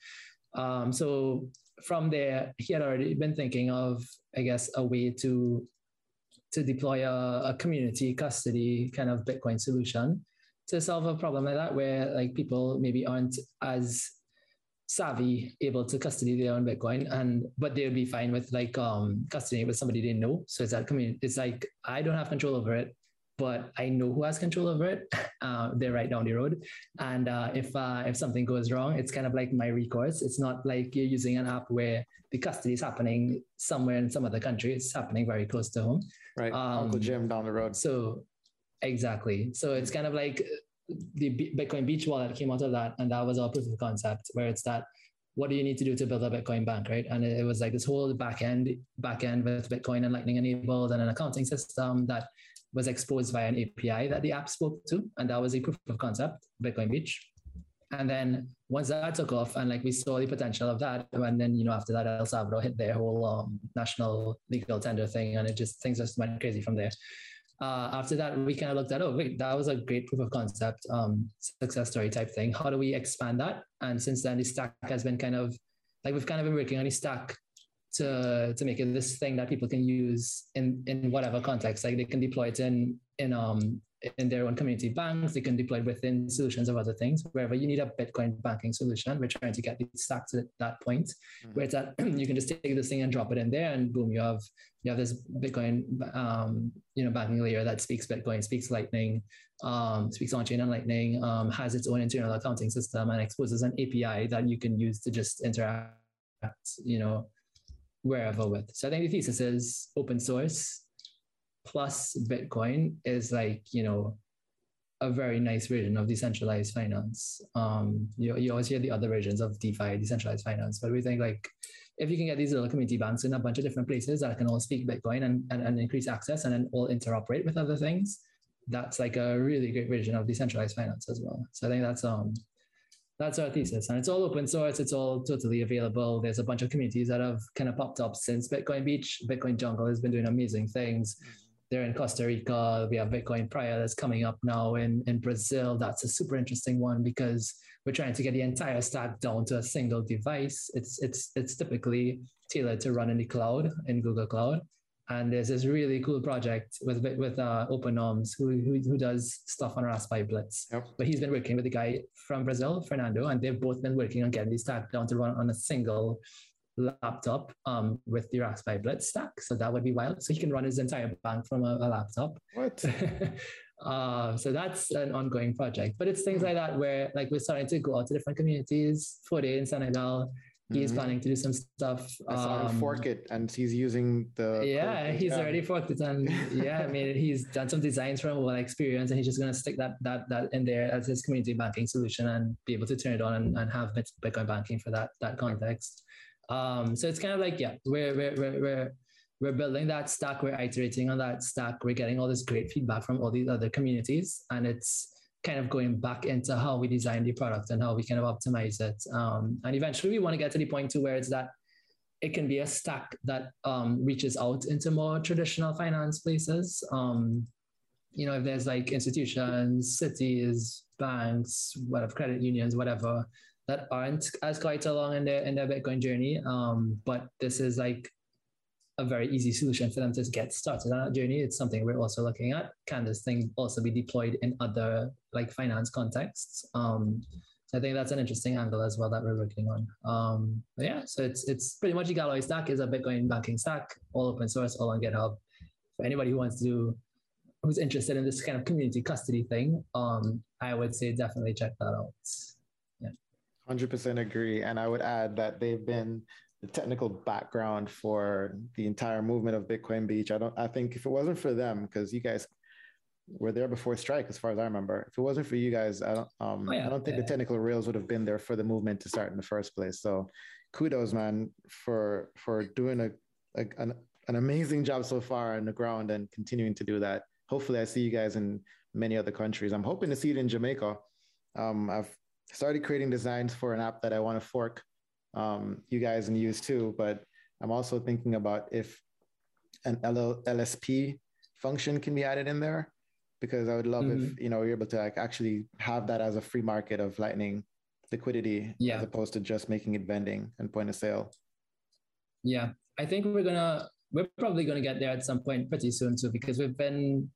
Um, so from there, he had already been thinking of, I guess, a way to to deploy a, a community custody kind of Bitcoin solution to solve a problem like that, where like people maybe aren't as savvy able to custody their own Bitcoin, and but they would be fine with like um custodying with somebody they know. So it's that community. It's like I don't have control over it, but I know who has control over it. Uh, they're right down the road, and uh, if uh, if something goes wrong, it's kind of like my recourse. It's not like you're using an app where the custody is happening somewhere in some other country. It's happening very close to home. Right, um, Uncle Jim down the road. So exactly. So it's kind of like the Bitcoin Beach wallet came out of that, and that was our proof of concept, where it's that what do you need to do to build a Bitcoin bank, right? And it, it was like this whole back end, back end with Bitcoin and Lightning enabled, and an accounting system that was exposed via an API that the app spoke to, and that was a proof of concept, Bitcoin Beach. And then once that took off, and like we saw the potential of that, and then you know after that, El Salvador hit their whole um, national legal tender thing, and it just things just went crazy from there. Uh, after that, we kind of looked at, oh wait, that was a great proof of concept, um, success story type thing. How do we expand that? And since then, the stack has been kind of like we've kind of been working on the stack to to make it this thing that people can use in in whatever context. Like they can deploy it in in um in their own community banks. They can deploy within solutions of other things. Wherever you need a Bitcoin banking solution, we're trying to get the stack to that point mm-hmm. where it's that you can just take this thing and drop it in there, and boom, you have you have this Bitcoin um, you know banking layer that speaks Bitcoin, speaks Lightning, um, speaks on chain and Lightning, um, has its own internal accounting system, and exposes an API that you can use to just interact. You know wherever with. So I think the thesis is open source plus Bitcoin is like, you know, a very nice version of decentralized finance. Um, you, you always hear the other versions of DeFi, decentralized finance, but we think like if you can get these little community banks in a bunch of different places that can all speak Bitcoin and, and, and increase access and then all interoperate with other things, that's like a really great version of decentralized finance as well. So I think that's um that's our thesis. And it's all open source. It's all totally available. There's a bunch of communities that have kind of popped up since Bitcoin Beach. Bitcoin Jungle has been doing amazing things. They're in Costa Rica. We have Bitcoin Praia that's coming up now in, in Brazil. That's a super interesting one because we're trying to get the entire stack down to a single device. It's it's it's typically tailored to run in the cloud in Google Cloud. And there's this really cool project with with uh, openoms who, who, who does stuff on RaspiBlitz. Yep. But he's been working with the guy from Brazil, Fernando, and they've both been working on getting these stack down to run on a single laptop um, with the RaspiBlitz stack. So that would be wild. So he can run his entire bank from a, a laptop. What? uh, so that's an ongoing project. But it's things like that where like we're starting to go out to different communities. Fode in Senegal, he's Mhm. planning to do some stuff. I saw um, fork it, and he's using the. yeah, he's already forked it, and yeah, I mean, he's done some designs from what experience, and he's just gonna stick that that that in there as his community banking solution and be able to turn it on and, and have Bitcoin banking for that that context. Um, so it's kind of like yeah, we're we're we're we're, we're building that stack, we're iterating on that stack, we're getting all this great feedback from all these other communities, and it's kind of going back into how we design the product and how we kind of optimize it. Um, and eventually, we want to get to the point to where it's that it can be a stack that um, reaches out into more traditional finance places. Um, you know, if there's like institutions, cities, banks, whatever, credit unions, whatever, that aren't as quite along in their in their Bitcoin journey. Um, but this is like a very easy solution for them to get started on that journey. It's something we're also looking at. Can this thing also be deployed in other like finance contexts? Um, so I think that's an interesting angle as well that we're working on. Um, yeah, so it's it's pretty much the Galoy stack is a Bitcoin banking stack, all open source, all on GitHub. For anybody who wants to, who's interested in this kind of community custody thing, um, I would say definitely check that out. Hundred percent agree, and I would add that they've been the technical background for the entire movement of Bitcoin Beach. I don't. I think if it wasn't for them, because you guys were there before Strike, as far as I remember. If it wasn't for you guys, I don't. Um, Oh, yeah. I don't think the technical rails would have been there for the movement to start in the first place. So, kudos, man, for for doing a, a an, an amazing job so far on the ground and continuing to do that. Hopefully, I see you guys in many other countries. I'm hoping to see it in Jamaica. Um, I've started creating designs for an app that I want to fork um, you guys and use too. But I'm also thinking about if an LL, LSP function can be added in there, because I would love if you know you're able to like actually have that as a free market of Lightning liquidity Yeah. as opposed to just making it vending and point of sale. Yeah, I think we're gonna we're probably gonna get there at some point pretty soon too because we've been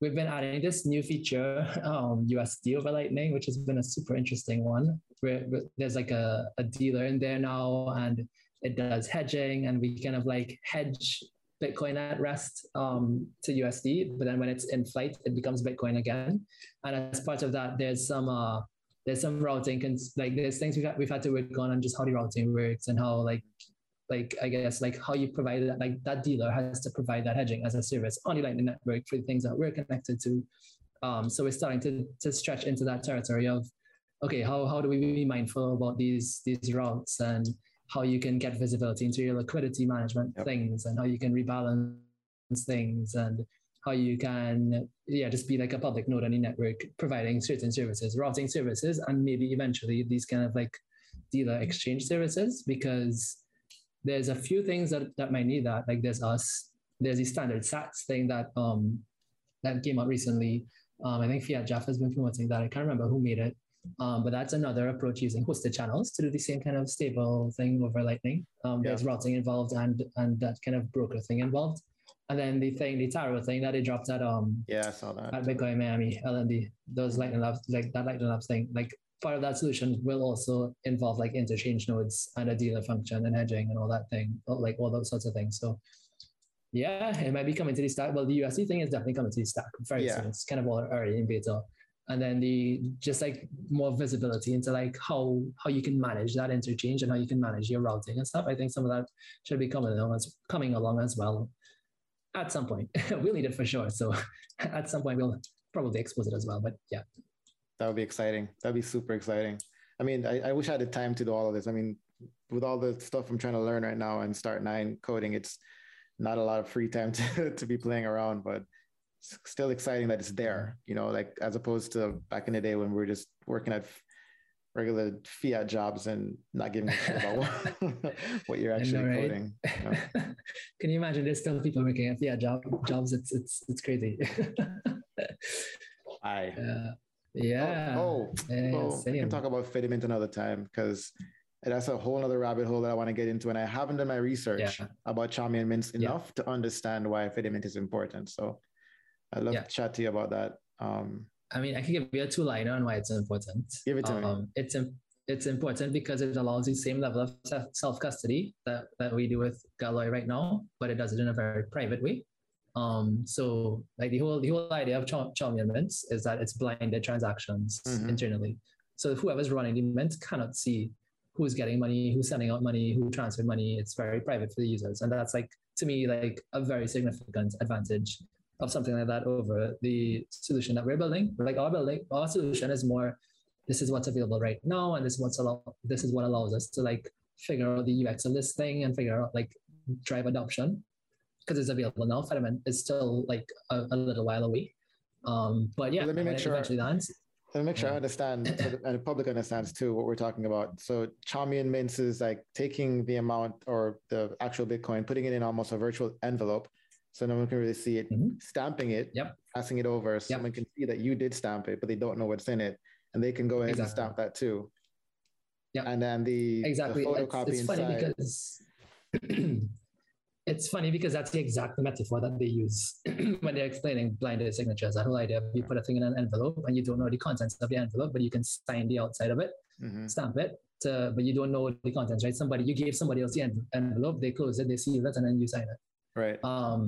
we've been adding this new feature um, USD over Lightning, which has been a super interesting one. Where, where there's like a, a dealer in there now, and it does hedging, and we kind of like hedge Bitcoin at rest um, to USD, but then when it's in flight, it becomes Bitcoin again. And as part of that, there's some uh, there's some routing, cons- like there's things we've had, we've had to work on on just how the routing works and how like like I guess like how you provide that like that dealer has to provide that hedging as a service on the Lightning Network for the things that we're connected to. Um, so we're starting to to stretch into that territory of okay, how how do we be mindful about these these routes and how you can get visibility into your liquidity management Yep. things and how you can rebalance things and how you can yeah just be like a public node on the network providing certain services routing services and maybe eventually these kind of like dealer exchange services because there's a few things that, that might need that. Like there's us there's the standard sats thing that um that came out recently. Um i think fiatjaf has been promoting that. I can't remember who made it. Um, but that's another approach using hosted channels to do the same kind of stable thing over lightning. Um, Yeah. there's routing involved and and that kind of broker thing involved. And then the thing the Taro thing that they dropped at um Yeah, I saw that. at Bitcoin Miami, LND, those Lightning Labs, like that Lightning Labs thing, like part of that solution will also involve like interchange nodes and a dealer function and hedging and all that thing, like all those sorts of things. So yeah, it might be coming to the stack. Well, the USD thing is definitely coming to the stack very Yeah. soon. It's kind of already in beta. And then the just like more visibility into like how how you can manage that interchange and how you can manage your routing and stuff. I think some of that should be coming along as coming along as well at some point. we'll need it for sure. So at some point we'll probably expose it as well. But yeah, That would be exciting. That'd be super exciting. I mean, I, I wish I had the time to do all of this. I mean, with all the stuff I'm trying to learn right now and start nine coding, it's not a lot of free time to, to be playing around, but it's still exciting that it's there, you know, like as opposed to back in the day when we were just working at regular fiat jobs and not giving a shit about what, what you're I know, actually right? coding. you know? Can you imagine? There's still people working at yeah job jobs. It's it's it's crazy. I yeah. Yeah. Oh, Yeah, well, we can talk about Fedimint another time because that's a whole other rabbit hole that I want to get into. And I haven't done my research Yeah. about Chaumian Mints Yeah. enough to understand why Fedimint is important. So I'd love Yeah. to chat to you about that. Um, I mean, I can give you a two liner on why it's important. Give it to me. um, It's im- it's important because it allows the same level of self custody that, that we do with Galoy right now, but it does it in a very private way. Um, so like the whole the whole idea of Char- Chaumian Mints is that it's blinded transactions Mhm. internally. So whoever's running the mint cannot see who's getting money, who's sending out money, who transferred money. It's very private for the users, and that's like to me like a very significant advantage of something like that over the solution that we're building. Like our building, our solution is more. This is what's available right now, and this is what's allow. This is what allows us to like figure out the UX of this thing and figure out like drive adoption because it's available now. Fedimint is still like a, a little while away. Um, but yeah, Let me make sure- eventually lands. Let me make sure I understand so the, and the public understands too what we're talking about. So Chaumian Mints is like taking the amount or the actual Bitcoin, putting it in almost a virtual envelope, so no one can really see it, Mhm. stamping it, Yep. passing it over, so Yep. someone can see that you did stamp it, but they don't know what's in it, and they can go ahead and stamp that too. Yeah, And then the, exactly the it's, photocopy it's funny inside. because it's funny because that's the exact metaphor that they use when they're explaining blinded signatures. That whole idea of you put a thing in an envelope and you don't know the contents of the envelope but you can sign the outside of it Mhm. stamp it to, but you don't know the contents right? Somebody you gave somebody else the en- envelope they close it they seal it and then you sign it. Right. um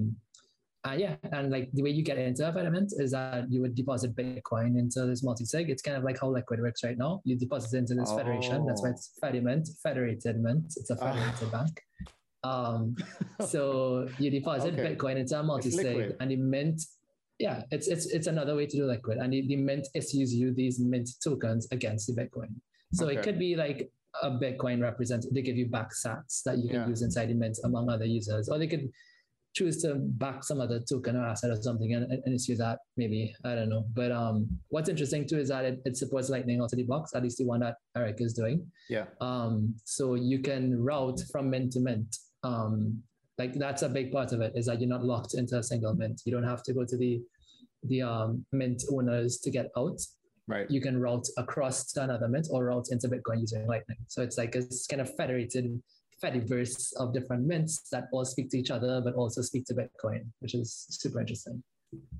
and yeah and like the way you get into a Fedimint is that you would deposit bitcoin into this multi-sig. It's kind of like how liquid works right now. You deposit it into this federation. That's why Oh. it's Fedimint federated mint. It's a Ah. federated bank um so you deposit Okay. bitcoin into a multi-sig and the mint yeah it's it's it's another way to do liquid and the, the mint issues you these mint tokens against the bitcoin so Okay. it could be like a bitcoin representative they give you back sats that you can Yeah. use inside the mint among other users or they could choose to back some other token or asset or something and, and issue that maybe i don't know but um what's interesting too is that it, it supports lightning out of the box at least the one that eric is doing Yeah. um, so you can route from mint to mint. Um, like that's a big part of it is that you're not locked into a single mint. You don't have to go to the the um, mint owners to get out. Right. You can route across to another mint or route into Bitcoin using Lightning. So it's like it's kind of federated Fediverse of different mints that all speak to each other but also speak to Bitcoin, which is super interesting.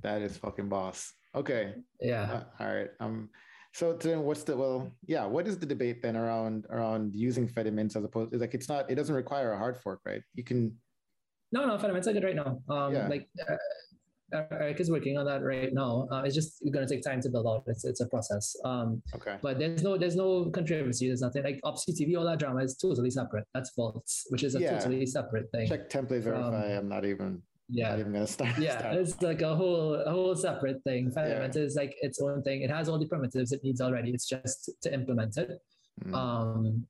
That is fucking boss. Okay. Yeah. Uh, all right. Um. So then, what's the well? Yeah. What is the debate then around around using Fedimints as opposed? Like, it's not. It doesn't require a hard fork, right? You can. No, no, Fedimints are good right now. Um, Yeah. Like uh, Eric is working on that right now. Uh, it's just going to take time to build out. It's it's a process. Um, Okay. but there's no there's no controversy. There's nothing like OP_CTV. All that drama is totally separate. That's Vaults, which is a Yeah. totally separate thing. Check template verify. I'm not even. Yeah. Even gonna start. yeah, start. it's like a whole a whole separate thing. Fedimint is like its own thing. It has all the primitives it needs already. It's just to implement it. Mm. Um,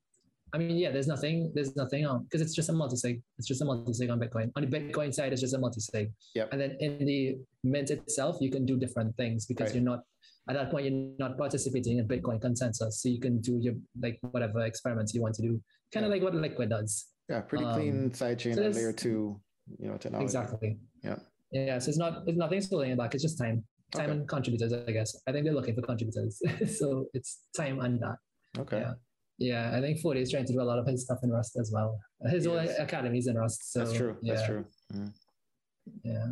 I mean, yeah, there's nothing, there's nothing on because it's just a multi-sig. It's just a multi-sig on Bitcoin. On the Bitcoin side, it's just a multi-sig. Yep. And then in the mint itself, you can do different things because Right. you're not at that point you're not participating in Bitcoin consensus. So you can do your like whatever experiments you want to do, kind of like what Liquid does. yeah. Pretty um, clean sidechain so layer two. You know, technology. Exactly. Yeah. Yeah. So it's not it's nothing holding it back. It's just time, time Okay. and contributors. I guess. I think they're looking for contributors. so it's time and that. Okay. Yeah. Yeah, I think Forty is trying to do a lot of his stuff in Rust as well. His whole Yes. academy is in Rust. So, That's true. Yeah, That's true. Mm. Yeah.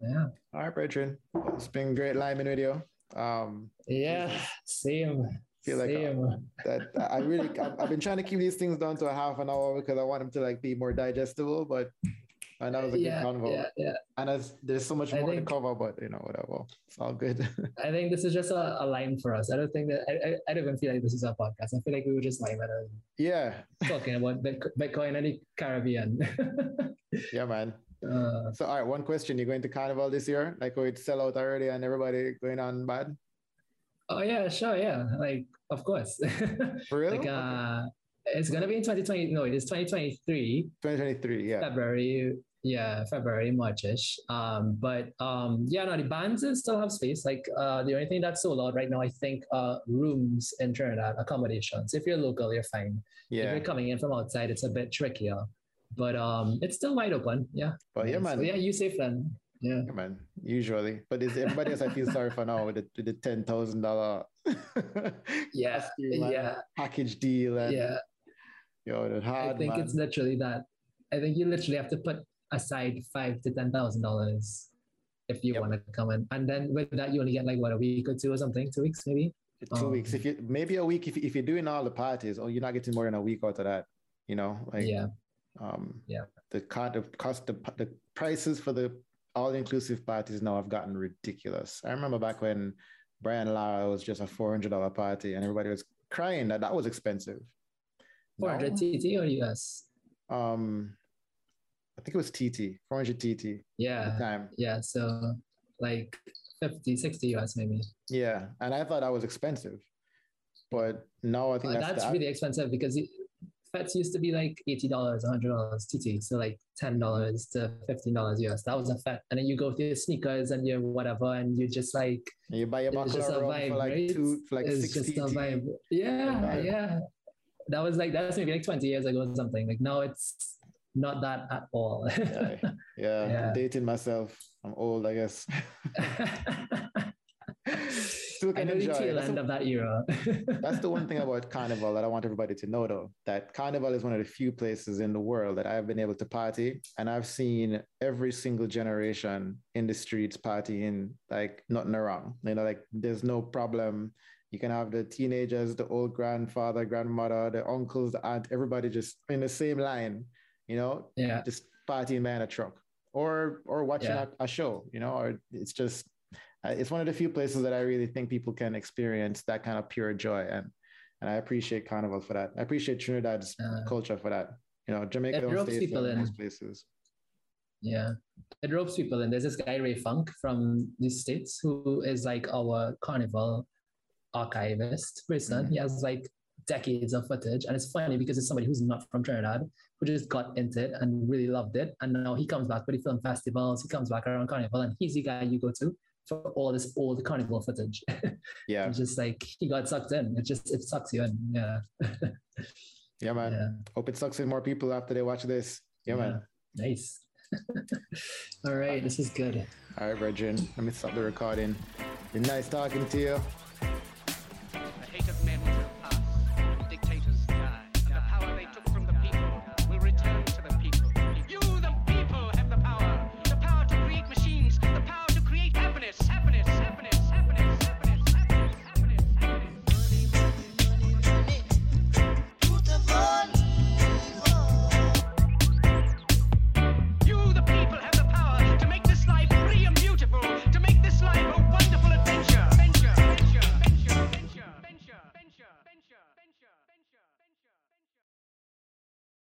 Yeah. All right, Brethren. It's been great liming with you. Um, Yeah. Same. Feel like, uh, Same. that I really I've, I've been trying to keep these things down to a half an hour because I want them to like be more digestible. But and that was a yeah, good convo. yeah, yeah. And there's, there's so much I more think- to cover, but you know whatever. It's all good. I think this is just a, a line for us. I don't think that I, I, I don't even feel like this is our podcast. I feel like we were just and yeah. talking about Bitco- Bitcoin and the Caribbean. Yeah, man. uh, So all right, one question. You're going to carnival this year? Like we'd sell out already and everybody going on bad? oh yeah, sure, yeah. Like of course. For real? like uh, it's gonna be in 2020. No, it is 2023. 2023, yeah. February. Yeah, February, Marchish. Um, but um, yeah, no, the bands still have space. Like uh, the only thing that's sold out right now, I think, uh, rooms in Trinidad, accommodations. If you're local, you're fine. yeah If you're coming in from outside, it's a bit trickier. But um, it's still wide open. Yeah. But yeah, So, man. yeah, you safe then. Yeah. Yeah, man. Usually, but it's everybody else I feel sorry for now with the, with the ten thousand dollar Yeah. Yeah. package deal and Yeah. yo, hard I think man. it's literally that. I think you literally have to put aside five to ten thousand dollars if you Yep. want to come in, and then with that you only get like what a week or two or something, two weeks maybe. two um, weeks. If you maybe a week if if you're doing all the parties, or you're not getting more than a week out of that. You know, like yeah, um Yeah. the kind of cost the, the prices for the all inclusive parties now have gotten ridiculous. I remember back when Brian Lara was just a four hundred dollar party and everybody was crying that that was expensive. four hundred TT or US. um I think it was TT, 400 TT at the Yeah, time. yeah. So like 50, 60 US maybe. Yeah. And I thought that was expensive. But no, I think Uh, that's, that's the- really expensive because it, fetes used to be like eighty dollars, hundred dollars TT. So like ten dollars to fifteen dollars US. That was a fete, and then you go to your sneakers and your whatever, and you just like you buy a it's buckle just a vibe, for like right? two for like it's six just a TT. vibe. Yeah, yeah. That was like that's maybe like twenty years ago or something. Like now it's not that at all. Yeah, yeah, Yeah. I'm dating myself. I'm old, I guess. Still I can know the enjoy. tail That's end the- of that era. That's the one thing about Carnival that I want everybody to know, though, that Carnival is one of the few places in the world that I've been able to party. And I've seen every single generation in the streets partying like nothing wrong. You know, like there's no problem. You can have the teenagers, the old grandfather, grandmother, the uncles, the aunt, everybody just in the same line, you know, yeah, just partying behind a truck or or watching Yeah. a, a show, you know, or it's just uh, it's one of the few places that I really think people can experience that kind of pure joy and and I appreciate Carnival for that. I appreciate Trinidad's Uh, culture for that. You know, Jamaica it don't stay people in places. yeah. It ropes people in. There's this guy Ray Funk from the states who is like our carnival archivist person. Mhm. He has like decades of footage, and it's funny because it's somebody who's not from Trinidad who just got into it and really loved it, and now he comes back for the film festivals. He comes back around carnival, and he's the guy you go to for all this old carnival footage. Yeah, it's just like he got sucked in. It just it sucks you in. Yeah. yeah, man. yeah. Hope it sucks in more people after they watch this. Yeah, man. Nice. All right, this is good. All right, Virgin. Let me stop the recording. Been nice talking to you.